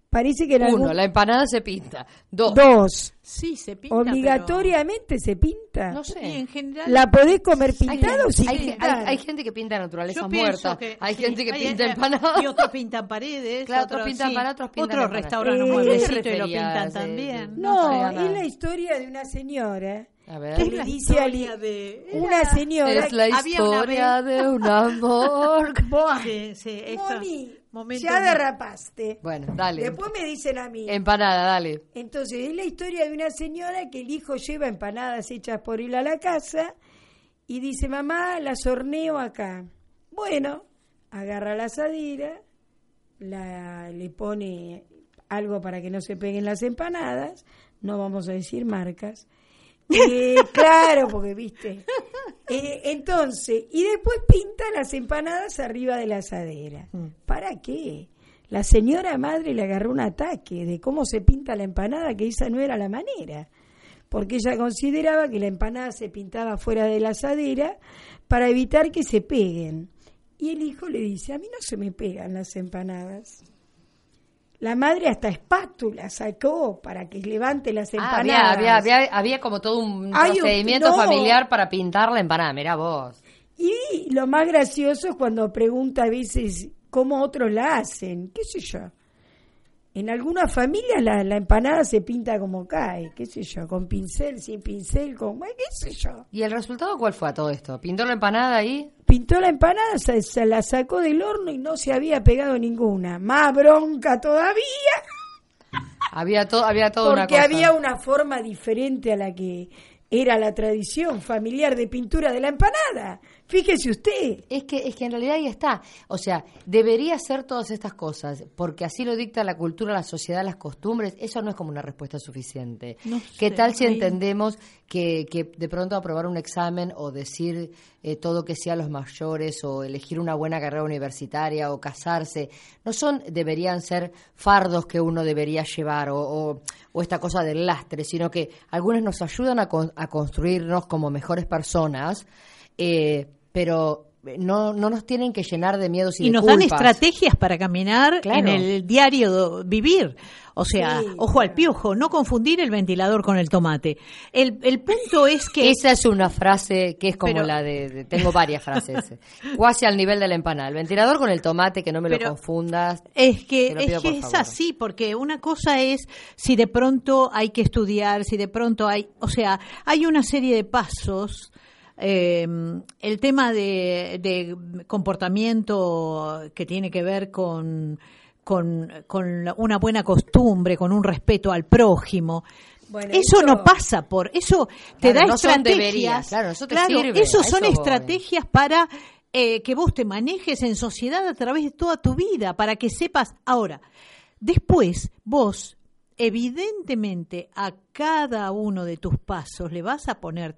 Speaker 6: parece que en
Speaker 7: uno
Speaker 6: algún-
Speaker 7: la empanada se pinta dos
Speaker 6: dos
Speaker 5: Sí, se pinta.
Speaker 6: obligatoriamente se pinta
Speaker 7: no sé
Speaker 5: y en general.
Speaker 6: la podés comer
Speaker 7: Hay
Speaker 6: pintada o sin
Speaker 7: hay,
Speaker 6: pintar
Speaker 7: hay- hay gente que pinta naturaleza
Speaker 5: Yo
Speaker 7: muerta.
Speaker 5: que
Speaker 7: hay
Speaker 5: sí,
Speaker 7: gente que
Speaker 5: hay-
Speaker 7: pinta
Speaker 5: eh,
Speaker 7: empanadas.
Speaker 5: Y otros pintan paredes.
Speaker 7: Claro, otros pintan
Speaker 5: sí.
Speaker 7: empanadas, otros pintan
Speaker 5: Otros restauran
Speaker 6: Eh,
Speaker 5: un
Speaker 6: ¿qué
Speaker 5: mueblecito
Speaker 7: te
Speaker 5: y lo pintan
Speaker 7: eh,
Speaker 5: también.
Speaker 6: No,
Speaker 7: sé,
Speaker 6: es la historia de una señora
Speaker 7: A ver.
Speaker 5: Es
Speaker 6: le
Speaker 5: la historia de-
Speaker 6: una señora
Speaker 7: Es la
Speaker 5: había una
Speaker 7: historia
Speaker 5: vez-
Speaker 7: de un amor.
Speaker 5: Sí, sí, esto-
Speaker 6: Moni,
Speaker 5: momento
Speaker 6: ya derrapaste.
Speaker 7: Bueno, dale.
Speaker 6: Después me dicen a mí.
Speaker 7: Empanada, dale.
Speaker 6: Entonces, es la historia de una señora que el hijo lleva empanadas hechas por él a la casa y dice, mamá, las horneo acá. Bueno, agarra la asadera, la, le pone algo para que no se peguen las empanadas, no vamos a decir marcas. Eh, claro, porque viste. Eh, entonces, y después pinta las empanadas arriba de la asadera. ¿Para qué? La señora madre le agarró un ataque de cómo se pinta la empanada, que esa no era la manera. Porque ella consideraba que la empanada se pintaba fuera de la asadera para evitar que se peguen. Y el hijo le dice, a mí no se me pegan las empanadas. La madre hasta espátula sacó para que levante las
Speaker 7: Ah,
Speaker 6: empanadas.
Speaker 7: había, había, había, había como todo un procedimiento
Speaker 6: no.
Speaker 7: familiar para pintar la empanada. Mirá vos.
Speaker 6: Y lo más gracioso es cuando pregunta a veces cómo otros la hacen, qué sé yo. En algunas familias la, la empanada se pinta como cae, qué sé yo, con pincel, sin pincel, con qué sé yo.
Speaker 7: ¿Y el resultado cuál fue a todo esto? ¿Pintó la empanada ahí?
Speaker 6: Pintó la empanada, se, se la sacó del horno y no se había pegado ninguna. Más bronca todavía,
Speaker 7: Había, todo había toda una
Speaker 6: porque
Speaker 7: cosa.
Speaker 6: había una forma diferente a la que era la tradición familiar de pintura de la empanada. Fíjese usted.
Speaker 7: Es que, es que en realidad ahí está. O sea, debería ser todas estas cosas, porque así lo dicta la cultura, la sociedad, las costumbres. Eso no es como una respuesta suficiente.
Speaker 5: No
Speaker 7: ¿Qué
Speaker 5: sé,
Speaker 7: tal si
Speaker 5: ahí-
Speaker 7: entendemos que, que de pronto aprobar un examen o decir eh, todo que sea a los mayores o elegir una buena carrera universitaria o casarse, no son, deberían ser fardos que uno debería llevar o, o- o esta cosa del lastre, sino que algunos nos ayudan a, con- a construirnos como mejores personas, eh, pero no, no nos tienen que llenar de miedos y,
Speaker 5: y
Speaker 7: de
Speaker 5: nos dan estrategias para caminar
Speaker 7: Claro.
Speaker 5: en el diario vivir. O sea,
Speaker 6: Sí,
Speaker 5: ojo al piojo, no confundir el ventilador con el tomate. El, el punto es que...
Speaker 7: Esa es una frase que es como
Speaker 5: Pero-
Speaker 7: la de, de- Tengo varias frases. Cuasi al nivel de la empanada. El ventilador con el tomate, que no me lo confundas.
Speaker 5: Es que, es, que
Speaker 7: por
Speaker 5: es
Speaker 7: favor.
Speaker 5: así, porque una cosa es si de pronto hay que estudiar, si de pronto hay, o sea, hay una serie de pasos. Eh, el tema de, de comportamiento que tiene que ver con, con, una buena costumbre, con un respeto al prójimo.
Speaker 6: Bueno,
Speaker 5: eso
Speaker 6: eso-
Speaker 5: no pasa por eso te
Speaker 7: Claro,
Speaker 5: da
Speaker 7: no
Speaker 5: estrategias
Speaker 7: deberías, claro, eso te
Speaker 5: Claro,
Speaker 7: sirve,
Speaker 5: eso
Speaker 7: a
Speaker 5: son
Speaker 7: eso voy.
Speaker 5: estrategias para eh, que vos te manejes en sociedad a través de toda tu vida, para que sepas. Ahora, después vos, evidentemente, a cada uno de tus pasos le vas a poner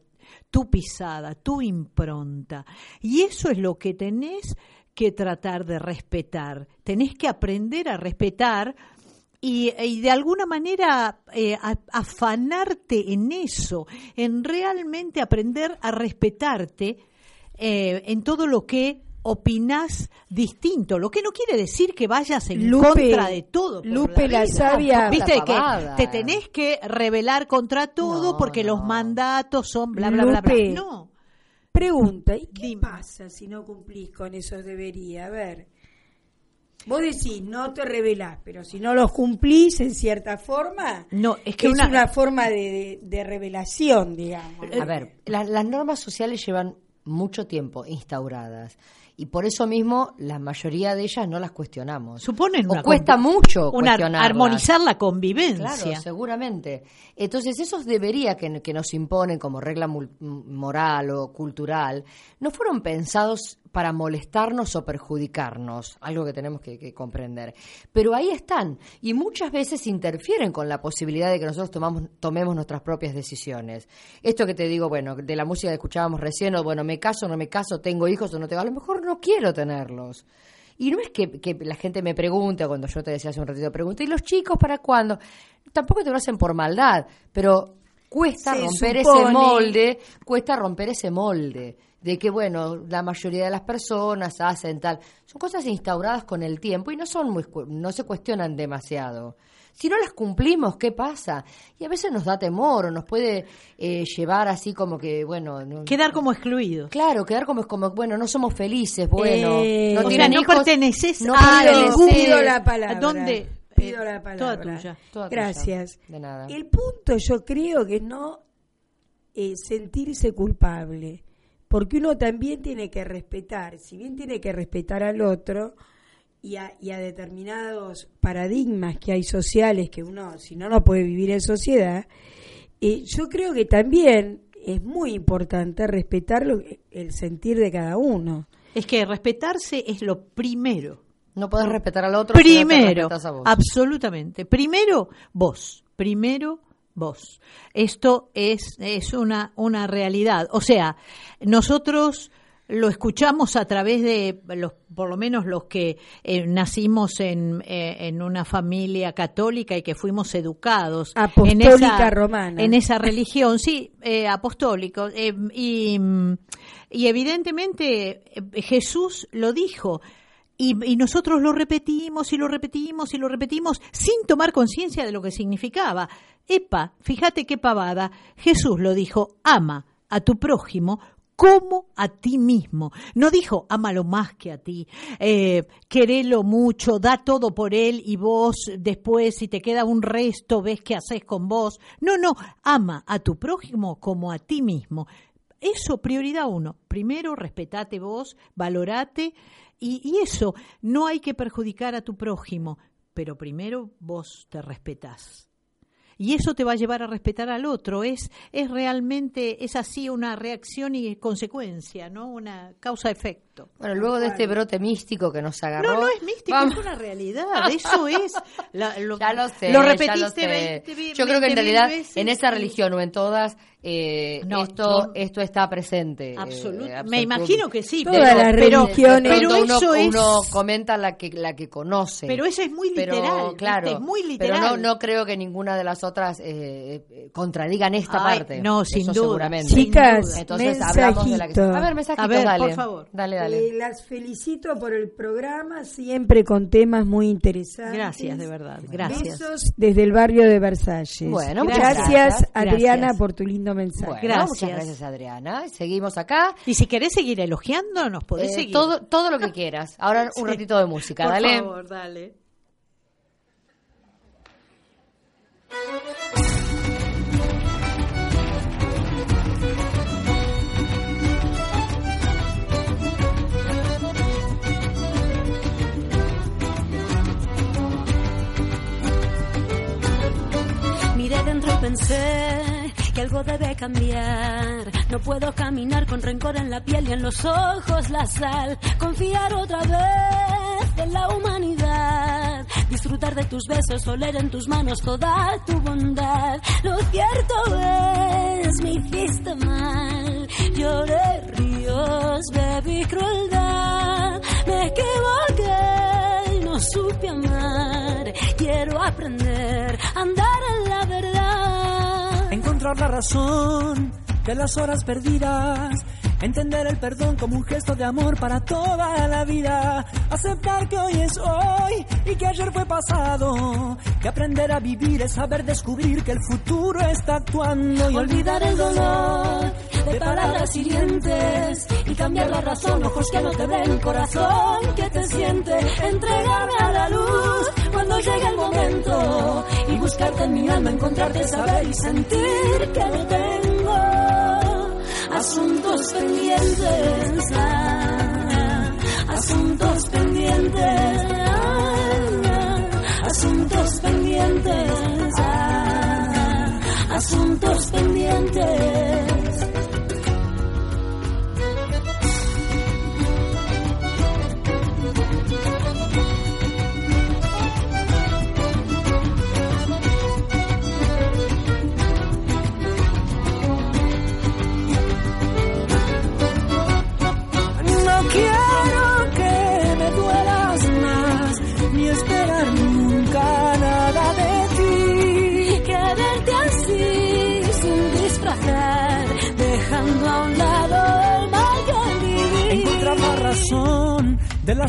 Speaker 5: tu pisada, tu impronta. Y eso es lo que tenés que tratar de respetar. Tenés que aprender a respetar y, y de alguna manera eh, afanarte en eso, en realmente aprender a respetarte eh, en todo lo que opinás distinto, lo que no quiere decir que vayas en
Speaker 6: Lupe-
Speaker 5: contra de todo.
Speaker 6: Lupe la
Speaker 5: vida.
Speaker 6: sabia-
Speaker 5: Viste que te tenés que rebelar contra todo
Speaker 7: No,
Speaker 5: porque los mandatos son bla bla bla bla.
Speaker 6: Lupe.
Speaker 5: No.
Speaker 6: Pregunta, ¿y qué
Speaker 5: Dime.
Speaker 6: pasa si no cumplís con esos deberías? A ver, vos decís, no te revelás, pero si no los cumplís en cierta forma,
Speaker 5: No, es que
Speaker 6: es
Speaker 5: una-
Speaker 6: una, forma de, de- de revelación, digamos.
Speaker 7: A ver, la- las normas sociales llevan mucho tiempo instauradas. Y por eso mismo la mayoría de ellas no las cuestionamos.
Speaker 5: Suponen
Speaker 7: o
Speaker 5: una
Speaker 7: cuesta
Speaker 5: convi-
Speaker 7: mucho
Speaker 5: una armonizar la convivencia.
Speaker 7: Claro, seguramente. Entonces, esos debería que, que nos imponen como regla moral o cultural, no fueron pensados para molestarnos o perjudicarnos, algo que tenemos que, comprender. Pero ahí están, y muchas veces interfieren con la posibilidad de que nosotros tomamos, tomemos nuestras propias decisiones. Esto que te digo, bueno, de la música que escuchábamos recién, o bueno, me caso, no me caso, tengo hijos o no tengo, a lo mejor no quiero tenerlos. Y no es que, la gente me pregunte, cuando yo te decía hace un ratito, pregunté, ¿y los chicos para cuándo? Tampoco te lo hacen por maldad, pero cuesta
Speaker 6: Se
Speaker 7: romper
Speaker 6: supone-
Speaker 7: ese molde, cuesta romper ese molde de que, bueno, la mayoría de las personas hacen tal. Son cosas instauradas con el tiempo y no, son muy, no se cuestionan demasiado. Si no las cumplimos, ¿qué pasa? Y a veces nos da temor o nos puede eh, llevar así como que, bueno... no-
Speaker 5: Quedar como excluidos.
Speaker 7: Claro, quedar como, como bueno, no somos felices, bueno,
Speaker 6: Eh,
Speaker 7: no
Speaker 6: o sea,
Speaker 5: no
Speaker 7: hijos,
Speaker 5: perteneces
Speaker 7: no
Speaker 5: a
Speaker 7: perteneces.
Speaker 6: la palabra.
Speaker 5: ¿A dónde?
Speaker 6: Pido la palabra.
Speaker 5: Toda tuya.
Speaker 7: Toda tuya.
Speaker 6: Gracias.
Speaker 7: De nada.
Speaker 6: El punto yo creo que no eh, sentirse culpable, porque uno también tiene que respetar, si bien tiene que respetar al otro y a, y a determinados paradigmas que hay sociales que uno, si no, no puede vivir en sociedad, eh, yo creo que también es muy importante respetar lo el sentir de cada uno.
Speaker 5: Es que respetarse es lo primero.
Speaker 7: No podés respetar al otro si no te
Speaker 5: Primero,
Speaker 7: respetas a vos.
Speaker 5: absolutamente. Primero, vos. Primero, vos. Esto es, es una, una realidad. O sea, nosotros lo escuchamos a través de los, por lo menos los que eh, nacimos en, eh, en una familia católica y que fuimos educados en
Speaker 6: Apostólica
Speaker 5: esa,
Speaker 6: romana.
Speaker 5: en esa religión, sí, eh, apostólico. eh, y, y evidentemente Jesús lo dijo. Y, nosotros lo repetimos y lo repetimos y lo repetimos sin tomar conciencia de lo que significaba. Epa, fíjate qué pavada. Jesús lo dijo, ama a tu prójimo como a ti mismo. No dijo, ámalo más que a ti, eh, querelo mucho, da todo por él y vos después, si te queda un resto, ves qué haces con vos. No, no, ama a tu prójimo como a ti mismo. Eso, prioridad uno. Primero, respetate vos, valorate y, eso, no hay que perjudicar a tu prójimo, pero primero vos te respetás. Y eso te va a llevar a respetar al otro. Es, es realmente, es así una reacción y consecuencia, ¿no? Una causa-efecto.
Speaker 7: Bueno, luego de este brote místico que nos agarró.
Speaker 5: No, no es místico,
Speaker 7: vamos-
Speaker 5: es una realidad. Eso es. la- lo,
Speaker 7: Ya lo sé.
Speaker 5: Lo
Speaker 7: ya
Speaker 5: repetiste
Speaker 7: lo sé.
Speaker 5: 20 vi-
Speaker 7: Yo creo que
Speaker 5: 20.000
Speaker 7: en realidad
Speaker 5: veces
Speaker 7: en esa religión o en todas eh,
Speaker 5: No,
Speaker 7: esto esto está presente. eh,
Speaker 5: Absolut-
Speaker 7: absolut-
Speaker 5: Me imagino que sí.
Speaker 6: Todas
Speaker 5: pero,
Speaker 6: las
Speaker 5: pero-
Speaker 6: religiones-
Speaker 5: Pero, eso
Speaker 7: uno,
Speaker 5: es.
Speaker 7: uno comenta la que la que conoce.
Speaker 5: Pero eso es muy
Speaker 7: Pero,
Speaker 5: literal. ¿viste?
Speaker 7: claro,
Speaker 5: Es muy
Speaker 7: Pero
Speaker 5: literal.
Speaker 7: no, no creo que ninguna de las otras eh, eh, contradigan esta
Speaker 5: Ay,
Speaker 7: parte.
Speaker 5: no,
Speaker 7: Eso
Speaker 5: sin duda.
Speaker 7: seguramente.
Speaker 6: Chicas,
Speaker 7: Entonces hablamos de la que... A ver, mensajitos,
Speaker 5: A ver,
Speaker 7: dale.
Speaker 5: por favor.
Speaker 7: Dale, dale.
Speaker 6: Eh, las felicito por el programa, siempre con temas muy interesantes.
Speaker 5: Gracias, de verdad. Gracias.
Speaker 6: Besos desde el barrio de Versalles.
Speaker 7: Bueno, muchas
Speaker 6: gracias,
Speaker 7: gracias.
Speaker 6: Adriana
Speaker 5: Gracias.
Speaker 6: por tu lindo mensaje.
Speaker 7: Bueno,
Speaker 5: Gracias.
Speaker 7: muchas gracias, Adriana. Seguimos acá.
Speaker 5: Y si querés seguir elogiando, nos podés
Speaker 7: Eh,
Speaker 5: seguir.
Speaker 7: todo, todo lo que quieras. Ahora un
Speaker 5: Sí.
Speaker 7: ratito de música,
Speaker 5: Por
Speaker 7: dale.
Speaker 5: favor, dale.
Speaker 11: Miré dentro y pensé que algo debe cambiar. No puedo caminar con rencor en la piel y en los ojos la sal. Confiar otra vez en la humanidad. Disfrutar de tus besos, oler en tus manos toda tu bondad. Lo cierto es, me hiciste mal. Lloré ríos, bebí crueldad. La
Speaker 12: razón de las horas perdidas. Entender el perdón como un gesto de amor para toda la vida. Aceptar que hoy es hoy y que ayer fue pasado. Que aprender a vivir es saber descubrir que el futuro está actuando. Y
Speaker 11: Olvidar el dolor de palabras hirientes y cambiar la razón, ojos que no te ven, corazón que te siente. Entregarme a la luz cuando llegue el momento y buscarte en mi alma, encontrarte, saber y sentir que no tengo asuntos pendientes, asuntos pendientes, asuntos pendientes, asuntos pendientes.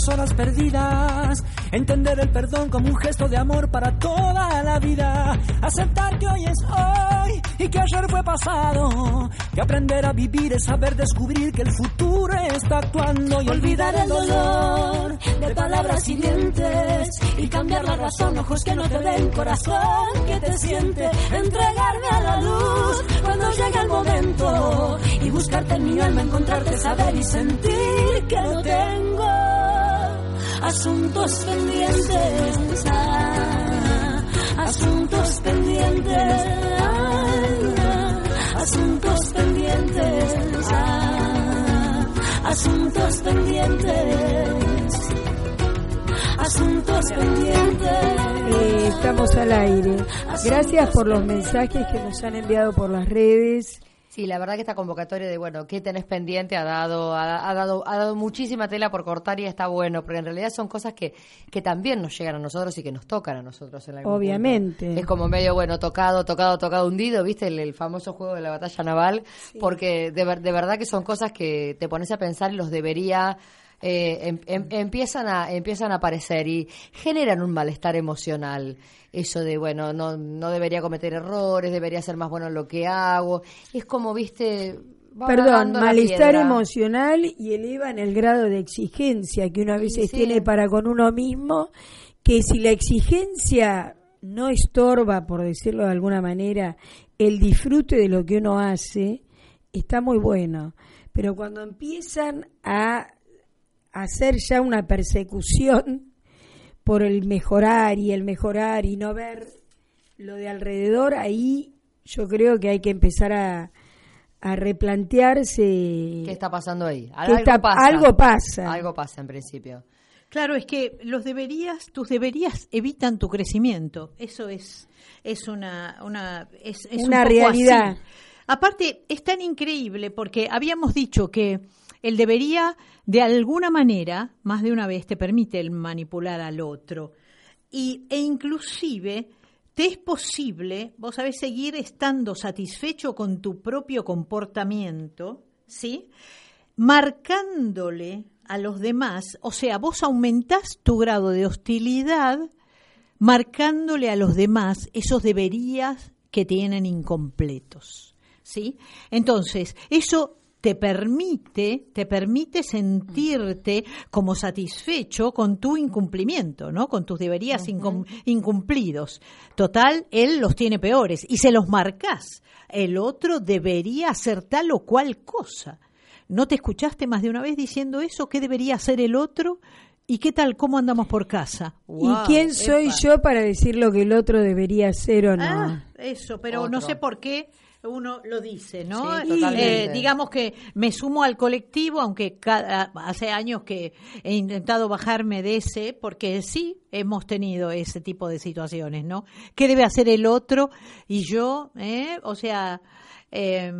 Speaker 12: Horas perdidas. Entender el perdón como un gesto de amor para toda la vida. Aceptar que hoy es hoy y que ayer fue pasado. Que aprender a vivir es saber descubrir que el futuro está actuando y
Speaker 11: Olvidar el dolor de palabras y dientes y cambiar la razón, ojos que no te ven, corazón que te siente, entregarme a la luz cuando llega el momento y buscarte en mi alma, encontrarte, saber y sentir que no tengo asuntos pendientes, ah, asuntos pendientes, ah, asuntos pendientes, ah, asuntos pendientes, asuntos pendientes.
Speaker 6: Eh, estamos al aire. Gracias por los mensajes que nos han enviado por las redes.
Speaker 7: Sí, la verdad que esta convocatoria de, bueno, ¿qué tenés pendiente? Ha dado, ha, ha dado, ha dado muchísima tela por cortar y está bueno, porque en realidad son cosas que, que también nos llegan a nosotros y que nos tocan a nosotros en algún
Speaker 6: Obviamente.
Speaker 7: punto. Es como medio, bueno, tocado, tocado, tocado, hundido, ¿viste? El, el famoso juego de la batalla naval, porque de, de verdad que son cosas que te pones a pensar y los debería... eh, em- em- empiezan a empiezan a aparecer y generan un malestar emocional eso de bueno no no debería cometer errores debería ser más bueno en lo que hago es como viste
Speaker 6: Perdón, malestar emocional y elevan el grado de exigencia que uno a veces
Speaker 7: sí.
Speaker 6: tiene para con uno mismo, que si la exigencia no estorba, por decirlo de alguna manera, el disfrute de lo que uno hace, está muy bueno. Pero cuando empiezan a hacer ya una persecución por el mejorar y el mejorar y no ver lo de alrededor, ahí yo creo que hay que empezar a, a replantearse
Speaker 7: qué está pasando ahí algo
Speaker 6: está-
Speaker 7: pasa
Speaker 6: algo pasa.
Speaker 7: algo pasa en principio
Speaker 5: Claro, es que los deberías, tus deberías evitan tu crecimiento. Eso es, es una, una, es, es un
Speaker 6: Una realidad.
Speaker 5: así. Aparte, es tan increíble porque habíamos dicho que el debería, de alguna manera, más de una vez, te permite el manipular al otro. Y, e inclusive te es posible, vos sabés, seguir estando satisfecho con tu propio comportamiento, ¿sí? Marcándole a los demás, o sea, vos aumentás tu grado de hostilidad marcándole a los demás esos deberías que tienen incompletos, ¿sí? Entonces, eso te permite, te permite sentirte como satisfecho con tu incumplimiento, ¿no? Con tus deberías incum- incumplidos. Total, él los tiene peores y se los marcas. El otro debería hacer tal o cual cosa. ¿No te escuchaste más de una vez diciendo eso? ¿Qué debería hacer el otro? ¿Y qué tal? ¿Cómo andamos por casa?
Speaker 6: ¿Y quién soy yo para decir lo que el otro debería hacer o no?
Speaker 5: Ah, eso, pero no sé por qué uno lo dice, ¿no?
Speaker 7: Sí.
Speaker 5: Eh, digamos que me sumo al colectivo, aunque cada- hace años que he intentado bajarme de ese, porque sí hemos tenido ese tipo de situaciones, ¿no? ¿Qué debe hacer el otro y yo? ¿eh? O sea, eh,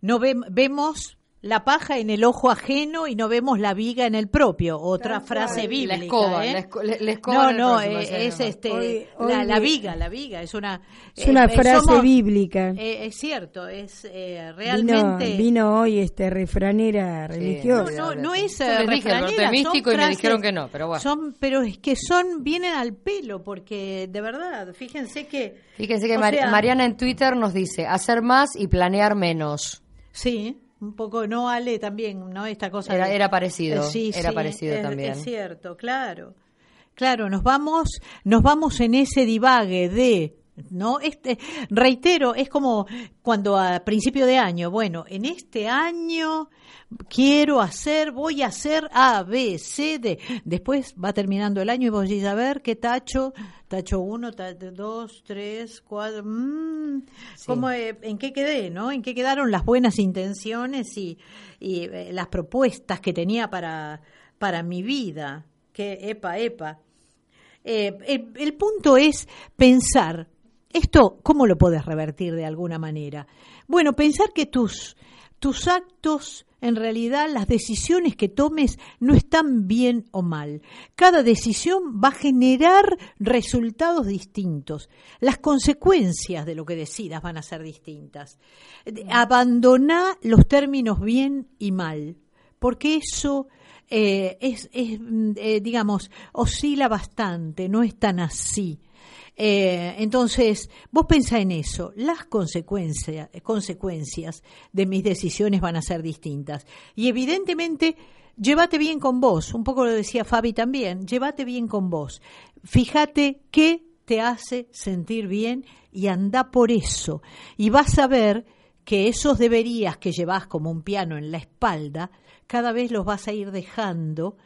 Speaker 5: no ve- vemos la paja en el ojo ajeno y no vemos la viga en el propio. Otra frase
Speaker 7: La
Speaker 5: bíblica.
Speaker 7: escoba,
Speaker 5: ¿eh?
Speaker 7: la esco- la- la escoba
Speaker 5: no, no,
Speaker 7: próximo,
Speaker 5: eh,
Speaker 7: sí,
Speaker 5: es
Speaker 7: no.
Speaker 5: este,
Speaker 6: Hoy-
Speaker 5: la,
Speaker 6: hoy
Speaker 5: la
Speaker 6: vi-
Speaker 5: viga, la viga, es una...
Speaker 6: Es una frase
Speaker 5: somos-
Speaker 6: bíblica.
Speaker 5: eh, es cierto, es eh,
Speaker 6: Vino,
Speaker 5: realmente...
Speaker 6: vino hoy este refranera religiosa.
Speaker 5: No, no es
Speaker 7: Yo
Speaker 5: eh,
Speaker 7: dije,
Speaker 5: refranera, son
Speaker 7: místico y me dijeron que no, pero bueno.
Speaker 5: Son, pero es que son, vienen al pelo, porque de verdad, fíjense que...
Speaker 7: Fíjense que
Speaker 5: o
Speaker 7: Mari-
Speaker 5: sea,
Speaker 7: Mariana en Twitter nos dice hacer más y planear menos.
Speaker 5: Sí, un poco, no Ale también, ¿no? Esta cosa.
Speaker 7: Era-
Speaker 5: de-
Speaker 7: era parecido,
Speaker 5: Eh, sí,
Speaker 7: era
Speaker 5: sí,
Speaker 7: parecido
Speaker 5: es-
Speaker 7: también.
Speaker 5: Es cierto, claro. Claro, nos vamos, nos vamos en ese divague de, ¿no? Este, reitero, es como cuando a principio de año, bueno, en este año quiero hacer, voy a hacer A, B, C, D. Después va terminando el año y vos decís, a ver, ¿qué tacho? Tacho uno, tacho dos, tres, cuatro. mm, ¿cómo, eh, ¿En qué quedé, no? ¿En qué quedaron las buenas intenciones y, y, eh, las propuestas que tenía para, para mi vida? Que, epa, epa. Eh, el, el punto es pensar, esto, ¿cómo lo puedes revertir de alguna manera? Bueno, pensar que tus, tus actos, en realidad las decisiones que tomes no están bien o mal. Cada decisión va a generar resultados distintos. Las consecuencias de lo que decidas van a ser distintas. Abandoná los términos bien y mal, porque eso eh, es, es, mm, eh, digamos, oscila bastante, no es tan así. Eh, entonces, vos pensá en eso. Las consecuencias, consecuencias de mis decisiones van a ser distintas. Y evidentemente, llévate bien con vos. Un poco lo decía Fabi también. Llévate bien con vos. Fíjate qué te hace sentir bien y anda por eso. Y vas a ver que esos deberías que llevas como un piano en la espalda, cada vez los vas a ir dejando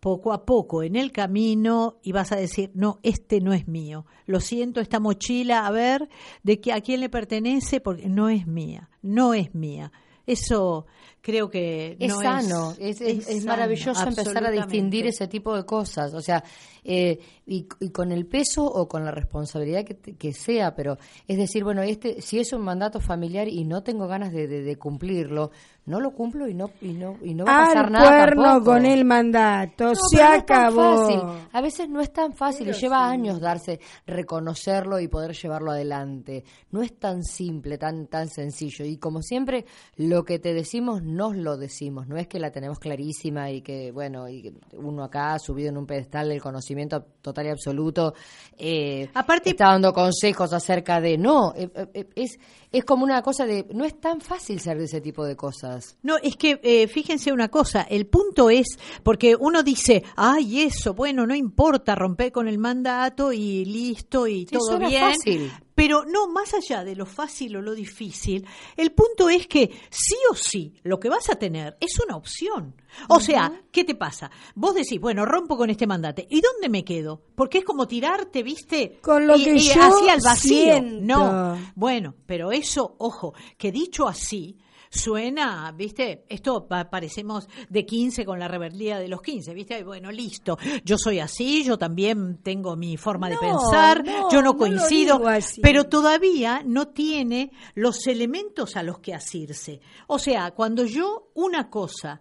Speaker 5: poco a poco en el camino y vas a decir, no, este no es mío. Lo siento, esta mochila, a ver, de que a quién le pertenece, porque no es mía, no es mía. Eso creo que
Speaker 7: es
Speaker 5: no
Speaker 7: sano, es, es, es
Speaker 5: sano,
Speaker 7: maravilloso empezar a distinguir ese tipo de cosas, o sea, eh, y, y con el peso o con la responsabilidad que, te- que sea, pero es decir, bueno, este si es un mandato familiar y no tengo ganas de, de- de cumplirlo, no lo cumplo y no y no y no va a pasar
Speaker 6: Al
Speaker 7: nada
Speaker 6: cuerno
Speaker 7: tampoco.
Speaker 6: con el mandato,
Speaker 7: No,
Speaker 6: se
Speaker 7: pero no
Speaker 6: acabó.
Speaker 7: fácil. A veces no es tan fácil y lleva años darse, reconocerlo y poder llevarlo adelante. No es tan simple, tan, tan sencillo. Y como siempre, lo que te decimos, nos lo decimos. No es que la tenemos clarísima y que, bueno, y uno acá subido en un pedestal del conocimiento total y absoluto, eh, está dando consejos acerca de. No, eh, eh, es, es como una cosa de. No es tan fácil ser de ese tipo de cosas.
Speaker 5: No, es que eh, fíjense una cosa, el punto es, porque uno dice, ay, eso, bueno, no importa, romper con el mandato y listo y
Speaker 7: Sí,
Speaker 5: todo bien.
Speaker 7: fácil.
Speaker 5: Pero no, más allá de lo fácil o lo difícil, el punto es que sí o sí lo que vas a tener es una opción. O sea, ¿qué te pasa? Vos decís, bueno, rompo con este mandato. ¿Y dónde me quedo? Porque es como tirarte, ¿viste?
Speaker 6: Con lo
Speaker 5: Y-
Speaker 6: que
Speaker 5: y
Speaker 6: yo
Speaker 5: hacia el vacío.
Speaker 6: siento.
Speaker 5: No, bueno, pero eso, ojo, que dicho así, suena, ¿viste? Esto pa- parecemos de 15 con la rebeldía de los 15, ¿viste? Y Bueno, listo, yo soy así, yo también tengo mi forma de pensar,
Speaker 6: no,
Speaker 5: yo no coincido, pero todavía no tiene los elementos a los que asirse. O sea, cuando yo una cosa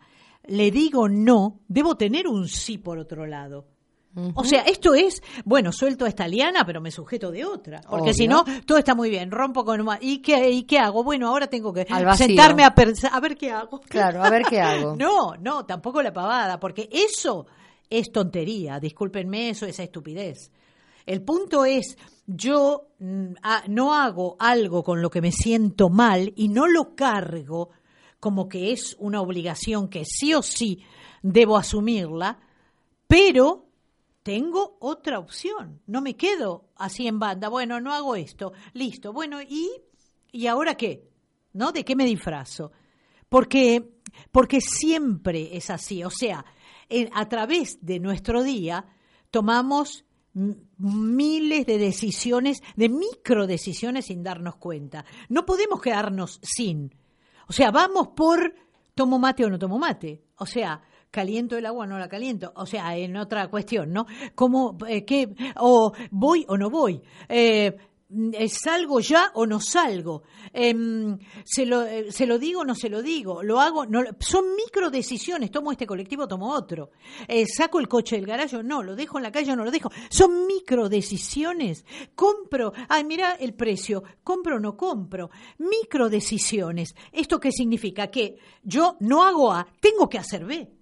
Speaker 5: le digo no, debo tener un sí por otro lado. O sea, esto es, bueno, suelto a esta liana, pero me sujeto de otra. Porque si no, todo está muy bien, rompo con... ¿Y qué, ¿Y qué hago? Bueno, ahora tengo que sentarme a pensar, a ver qué hago.
Speaker 7: Claro, a ver qué hago.
Speaker 5: No, no, tampoco la pavada, porque eso es tontería, discúlpenme, eso es estupidez. El punto es, yo mm, no hago algo con lo que me siento mal y no lo cargo como que es una obligación que sí o sí debo asumirla, pero tengo otra opción. No me quedo así en banda. Bueno, no hago esto. Listo. Bueno, ¿y, ¿y ahora qué? ¿No? ¿De qué me disfrazo? Porque, porque siempre es así. O sea, en- a través de nuestro día tomamos miles de decisiones, de micro decisiones sin darnos cuenta. No podemos quedarnos sin. O sea, vamos por tomo mate o no tomo mate. O sea, caliento el agua o no la caliento. O sea, en otra cuestión, ¿no? ¿Cómo, eh, qué, o voy o no voy? Eh, ¿Salgo ya o no salgo? Em, ¿se, lo, eh, ¿Se lo digo o no se lo digo? ¿Lo hago? No, son micro decisiones. ¿Tomo este colectivo tomo otro? Eh, ¿Saco el coche del garaje o no? ¿Lo dejo en la calle o no lo dejo? Son micro decisiones. ¿Compro? Ay, mira el precio. ¿Compro o no compro? Micro decisiones. ¿Esto qué significa? Que yo no hago A, tengo que hacer B.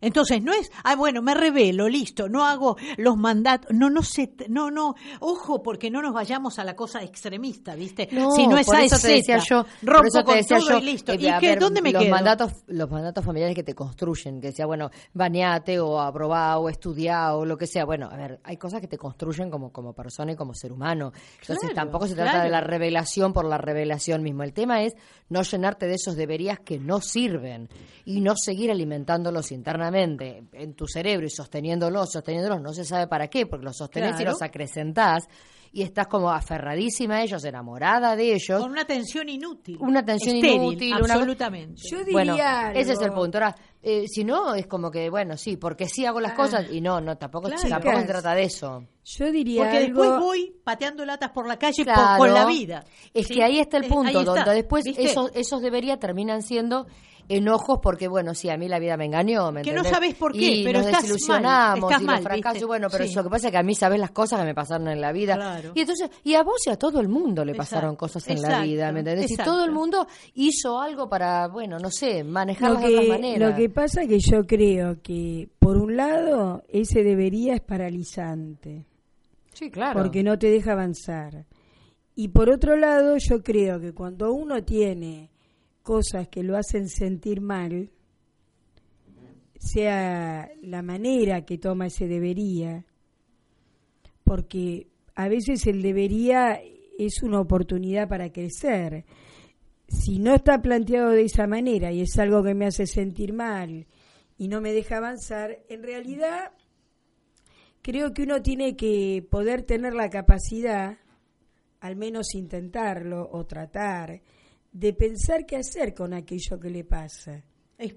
Speaker 5: Entonces no es, ah, bueno, me revelo, listo, no hago los mandatos, no, no sé, no, no, ojo, porque no nos vayamos a la cosa extremista, ¿viste?
Speaker 7: No,
Speaker 5: si no es
Speaker 7: por eso
Speaker 5: es
Speaker 7: te decía yo, por
Speaker 5: rompo
Speaker 7: eso te
Speaker 5: con
Speaker 7: decía
Speaker 5: todo
Speaker 7: yo,
Speaker 5: y listo.
Speaker 7: eh,
Speaker 5: ¿Y
Speaker 7: a
Speaker 5: qué?
Speaker 7: ver,
Speaker 5: ¿Dónde me
Speaker 7: los
Speaker 5: quedo?
Speaker 7: mandatos, los mandatos familiares que te construyen, que decía, bueno, bañate o aprobá o estudiá o lo que sea. Bueno, a ver, hay cosas que te construyen como, como persona y como ser humano. Entonces
Speaker 5: Claro,
Speaker 7: tampoco se trata
Speaker 5: claro.
Speaker 7: de la revelación por la revelación mismo. El tema es no llenarte de esos deberías que no sirven y no seguir alimentándolos internamente en tu cerebro y sosteniéndolos, sosteniéndolos, no se sabe para qué, porque los sostenés y los acrecentás y estás como aferradísima a ellos, enamorada de ellos.
Speaker 5: Con una tensión inútil.
Speaker 7: Una tensión
Speaker 5: Estéril,
Speaker 7: inútil. una-
Speaker 5: Absolutamente.
Speaker 6: Yo
Speaker 7: bueno,
Speaker 6: diría
Speaker 7: ese es el punto. Ahora, eh, si no, es como que, bueno, sí, porque sí hago las
Speaker 6: Ah.
Speaker 7: cosas y no, no, tampoco,
Speaker 5: Claro.
Speaker 7: tampoco se trata de eso.
Speaker 6: Yo diría
Speaker 5: Porque
Speaker 6: algo.
Speaker 5: después voy pateando latas por la calle por- con la vida.
Speaker 7: Es
Speaker 5: ¿sí?
Speaker 7: que ahí está el punto,
Speaker 5: está,
Speaker 7: donde después
Speaker 5: ¿viste?
Speaker 7: esos, esos debería terminan siendo enojos porque, bueno, sí, a mí la vida me engañó, ¿me
Speaker 5: Que no sabes por qué,
Speaker 7: y
Speaker 5: pero
Speaker 7: nos
Speaker 5: estás
Speaker 7: desilusionamos
Speaker 5: mal, estás
Speaker 7: y
Speaker 5: mal,
Speaker 7: los fracasos,
Speaker 5: ¿viste?
Speaker 7: y bueno, pero
Speaker 5: Sí.
Speaker 7: eso, lo que pasa es que a mí sabes las cosas que me pasaron en la vida.
Speaker 5: Claro.
Speaker 7: Y entonces, y a vos y a todo el mundo le pasaron
Speaker 5: Exacto,
Speaker 7: cosas en la vida, ¿me entendés? Y todo el mundo hizo algo para, bueno, no sé, manejarlas
Speaker 6: Lo
Speaker 7: de otra
Speaker 6: que,
Speaker 7: manera.
Speaker 6: lo que pasa que yo creo que, por un lado, ese debería es paralizante.
Speaker 7: Sí, claro.
Speaker 6: Porque no te deja avanzar. Y por otro lado, yo creo que cuando uno tiene cosas que lo hacen sentir mal, sea la manera que toma ese debería, porque a veces el debería es una oportunidad para crecer. Si no está planteado de esa manera y es algo que me hace sentir mal y no me deja avanzar, en realidad creo que uno tiene que poder tener la capacidad, al menos intentarlo o tratar, de pensar qué hacer con aquello que le pasa.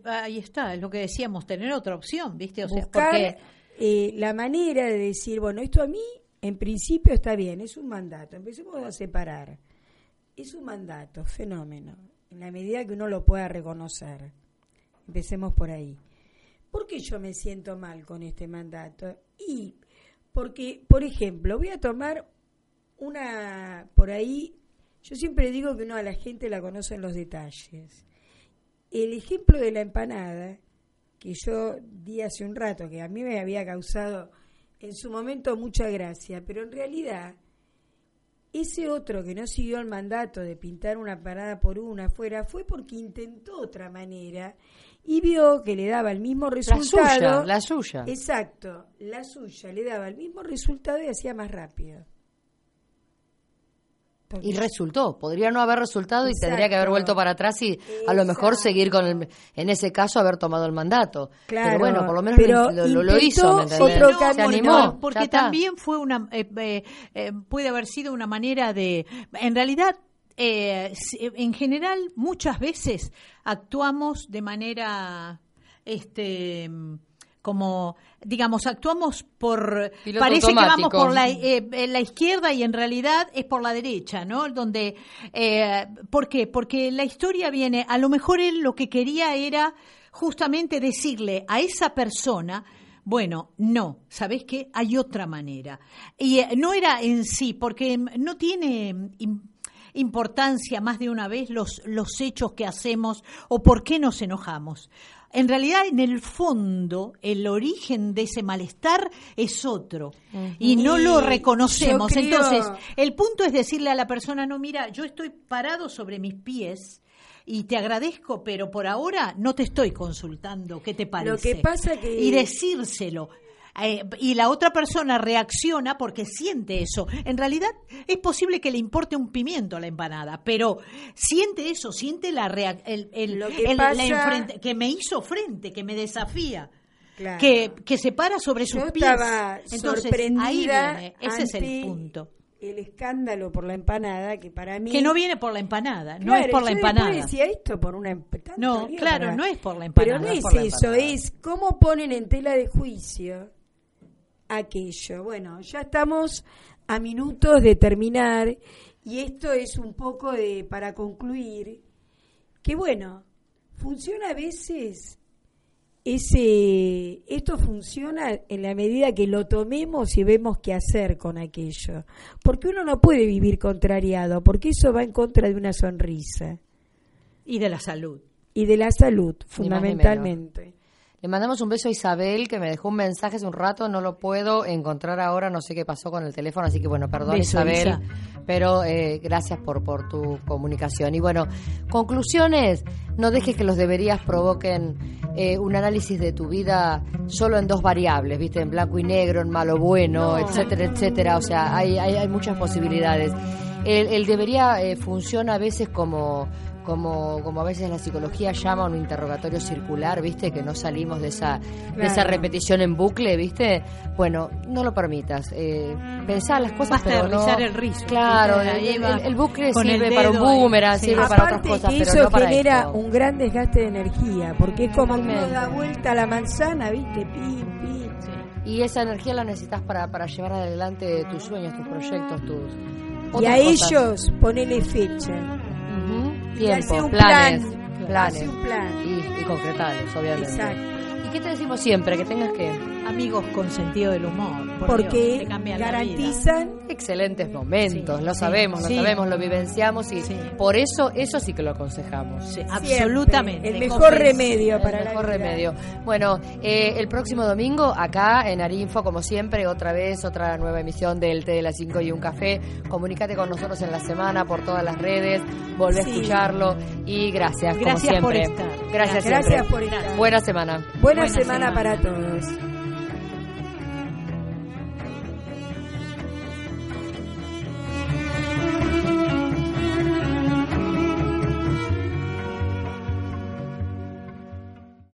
Speaker 5: ahí está, es lo que decíamos, tener otra opción, ¿viste? O sea,
Speaker 6: Buscar
Speaker 5: porque
Speaker 6: eh, la manera de decir, bueno, esto a mí en principio está bien, es un mandato, empecemos a separar. Es un mandato, fenómeno, en la medida que uno lo pueda reconocer. Empecemos por ahí. ¿Por qué yo me siento mal con este mandato? Y porque, por ejemplo, voy a tomar una, por ahí, yo siempre digo que uno a la gente la conoce en los detalles. El ejemplo de la empanada, que yo di hace un rato, que a mí me había causado en su momento mucha gracia, pero en realidad ese otro que no siguió el mandato de pintar una parada por una afuera fue porque intentó otra manera y vio que le daba el mismo resultado.
Speaker 7: La suya, la suya.
Speaker 6: Exacto, la suya le daba el mismo resultado y hacía más rápido.
Speaker 7: Y resultó, podría no haber resultado y tendría que haber vuelto para atrás y a lo mejor seguir con el, en ese caso haber tomado el mandato.
Speaker 6: Claro,
Speaker 7: pero bueno, por lo menos
Speaker 6: pero
Speaker 7: lo, lo- lo hizo, ¿me
Speaker 6: otro
Speaker 7: Se
Speaker 6: camino.
Speaker 7: animó,
Speaker 5: No, porque también fue una eh, eh, eh, puede haber sido una manera de en realidad eh, en general muchas veces actuamos de manera este como digamos actuamos por
Speaker 7: Piloto
Speaker 5: parece que vamos por la, eh, la izquierda y en realidad es por la derecha no donde eh, ¿por qué? porque la historia viene a lo mejor él lo que quería era justamente decirle a esa persona bueno, no, ¿sabés qué? Hay otra manera. Y eh, no era en sí, porque mm, no tiene im- importancia más de una vez los, los hechos que hacemos o por qué nos enojamos. En realidad, en el fondo, el origen de ese malestar es otro y no lo reconocemos.
Speaker 6: creo-
Speaker 5: Entonces, el punto es decirle a la persona, no, mira, yo estoy parado sobre mis pies y te agradezco, pero por ahora no te estoy consultando. ¿Qué te parece?
Speaker 6: Lo que pasa que-
Speaker 5: Y decírselo. Eh, y la otra persona reacciona porque siente eso. En realidad es posible que le importe un pimiento a la empanada, pero siente eso, siente la el, el-
Speaker 6: Lo que
Speaker 5: el- la
Speaker 6: pasa-
Speaker 5: enfrente- que me hizo frente, que me desafía.
Speaker 6: Claro.
Speaker 5: Que, que se para sobre sus
Speaker 6: Yo
Speaker 5: pies.
Speaker 6: estaba
Speaker 5: Entonces,
Speaker 6: sorprendida
Speaker 5: ahí viene, ese es el punto.
Speaker 6: El escándalo por la empanada, que para mí...
Speaker 5: Que no viene por la empanada, no es por la
Speaker 6: yo
Speaker 5: empanada.
Speaker 6: decía esto por una
Speaker 5: No, claro,
Speaker 6: para-
Speaker 5: no es por la
Speaker 6: Pero
Speaker 5: empanada.
Speaker 6: no
Speaker 5: es
Speaker 6: es
Speaker 5: por la
Speaker 6: eso, es cómo ponen en tela de juicio aquello. Bueno, ya estamos a minutos de terminar y esto es un poco de para concluir que bueno, funciona a veces ese esto funciona en la medida que lo tomemos y vemos qué hacer con aquello, porque uno no puede vivir contrariado, porque eso va en contra de una sonrisa
Speaker 5: Y de la salud.
Speaker 6: y de la salud, fundamentalmente.
Speaker 7: Le mandamos un beso a Isabel, que me dejó un mensaje hace un rato, no lo puedo encontrar ahora, no sé qué pasó con el teléfono, así que bueno, perdón
Speaker 5: Beso,
Speaker 7: Isabel,
Speaker 5: Isa.
Speaker 7: pero eh, gracias por, por tu comunicación. Y bueno, conclusiones, no dejes que los deberías provoquen eh, un análisis de tu vida solo en dos variables, viste, en blanco y negro, en malo bueno, etcétera, etcétera, o sea, hay, hay, hay muchas posibilidades. El, el debería eh, funciona a veces como como, como a veces la psicología llama un interrogatorio circular, ¿viste? Que no salimos de esa, de esa repetición en bucle, ¿viste? Bueno, no lo permitas. Eh, pensá las cosas,
Speaker 5: Basta de
Speaker 7: pero no...
Speaker 5: rizar el rizo,
Speaker 7: Claro, el, el- bucle
Speaker 5: con el
Speaker 7: sirve para un boomerang,
Speaker 5: sí.
Speaker 7: sirve para otras cosas,
Speaker 6: que
Speaker 7: pero
Speaker 6: eso
Speaker 7: no para
Speaker 6: genera
Speaker 7: esto.
Speaker 6: un gran desgaste de energía, porque es como que uno da vuelta a la manzana, ¿viste? Pim, pim.
Speaker 7: Y esa energía la necesitas para, para llevar adelante tus sueños, tus proyectos, tus...
Speaker 6: Y a
Speaker 7: cosas.
Speaker 6: ellos ponele fecha.
Speaker 7: Tiempo,
Speaker 6: un
Speaker 7: planes,
Speaker 6: plan,
Speaker 7: planes.
Speaker 6: hace un plan.
Speaker 7: Y, y concretarlos, obviamente.
Speaker 6: Exacto.
Speaker 7: ¿Y qué te decimos siempre? Que tengas que
Speaker 5: amigos con sentido del humor. por
Speaker 6: Porque
Speaker 5: Dios, te
Speaker 6: garantizan
Speaker 7: Excelentes momentos,
Speaker 5: Sí,
Speaker 7: lo
Speaker 5: sí,
Speaker 7: sabemos, lo
Speaker 5: sí.
Speaker 7: sabemos, lo vivenciamos y
Speaker 5: Sí.
Speaker 7: por eso, eso sí que lo aconsejamos.
Speaker 5: Absolutamente.
Speaker 6: el mejor
Speaker 5: Confes-
Speaker 6: remedio
Speaker 7: El
Speaker 6: para la
Speaker 7: mejor
Speaker 6: vida.
Speaker 7: remedio. Bueno, eh, el próximo domingo acá en Arinfo, como siempre, otra vez, otra nueva emisión del Té de las 5 y un café. Comunícate con nosotros en la semana por todas las redes, volvé a escucharlo y gracias,
Speaker 5: Gracias
Speaker 7: como
Speaker 5: por
Speaker 7: siempre.
Speaker 5: estar.
Speaker 7: Gracias,
Speaker 6: Gracias
Speaker 7: siempre.
Speaker 6: por estar.
Speaker 7: Buena semana.
Speaker 6: Buena,
Speaker 5: Buena
Speaker 6: semana
Speaker 5: semana.
Speaker 6: para todos.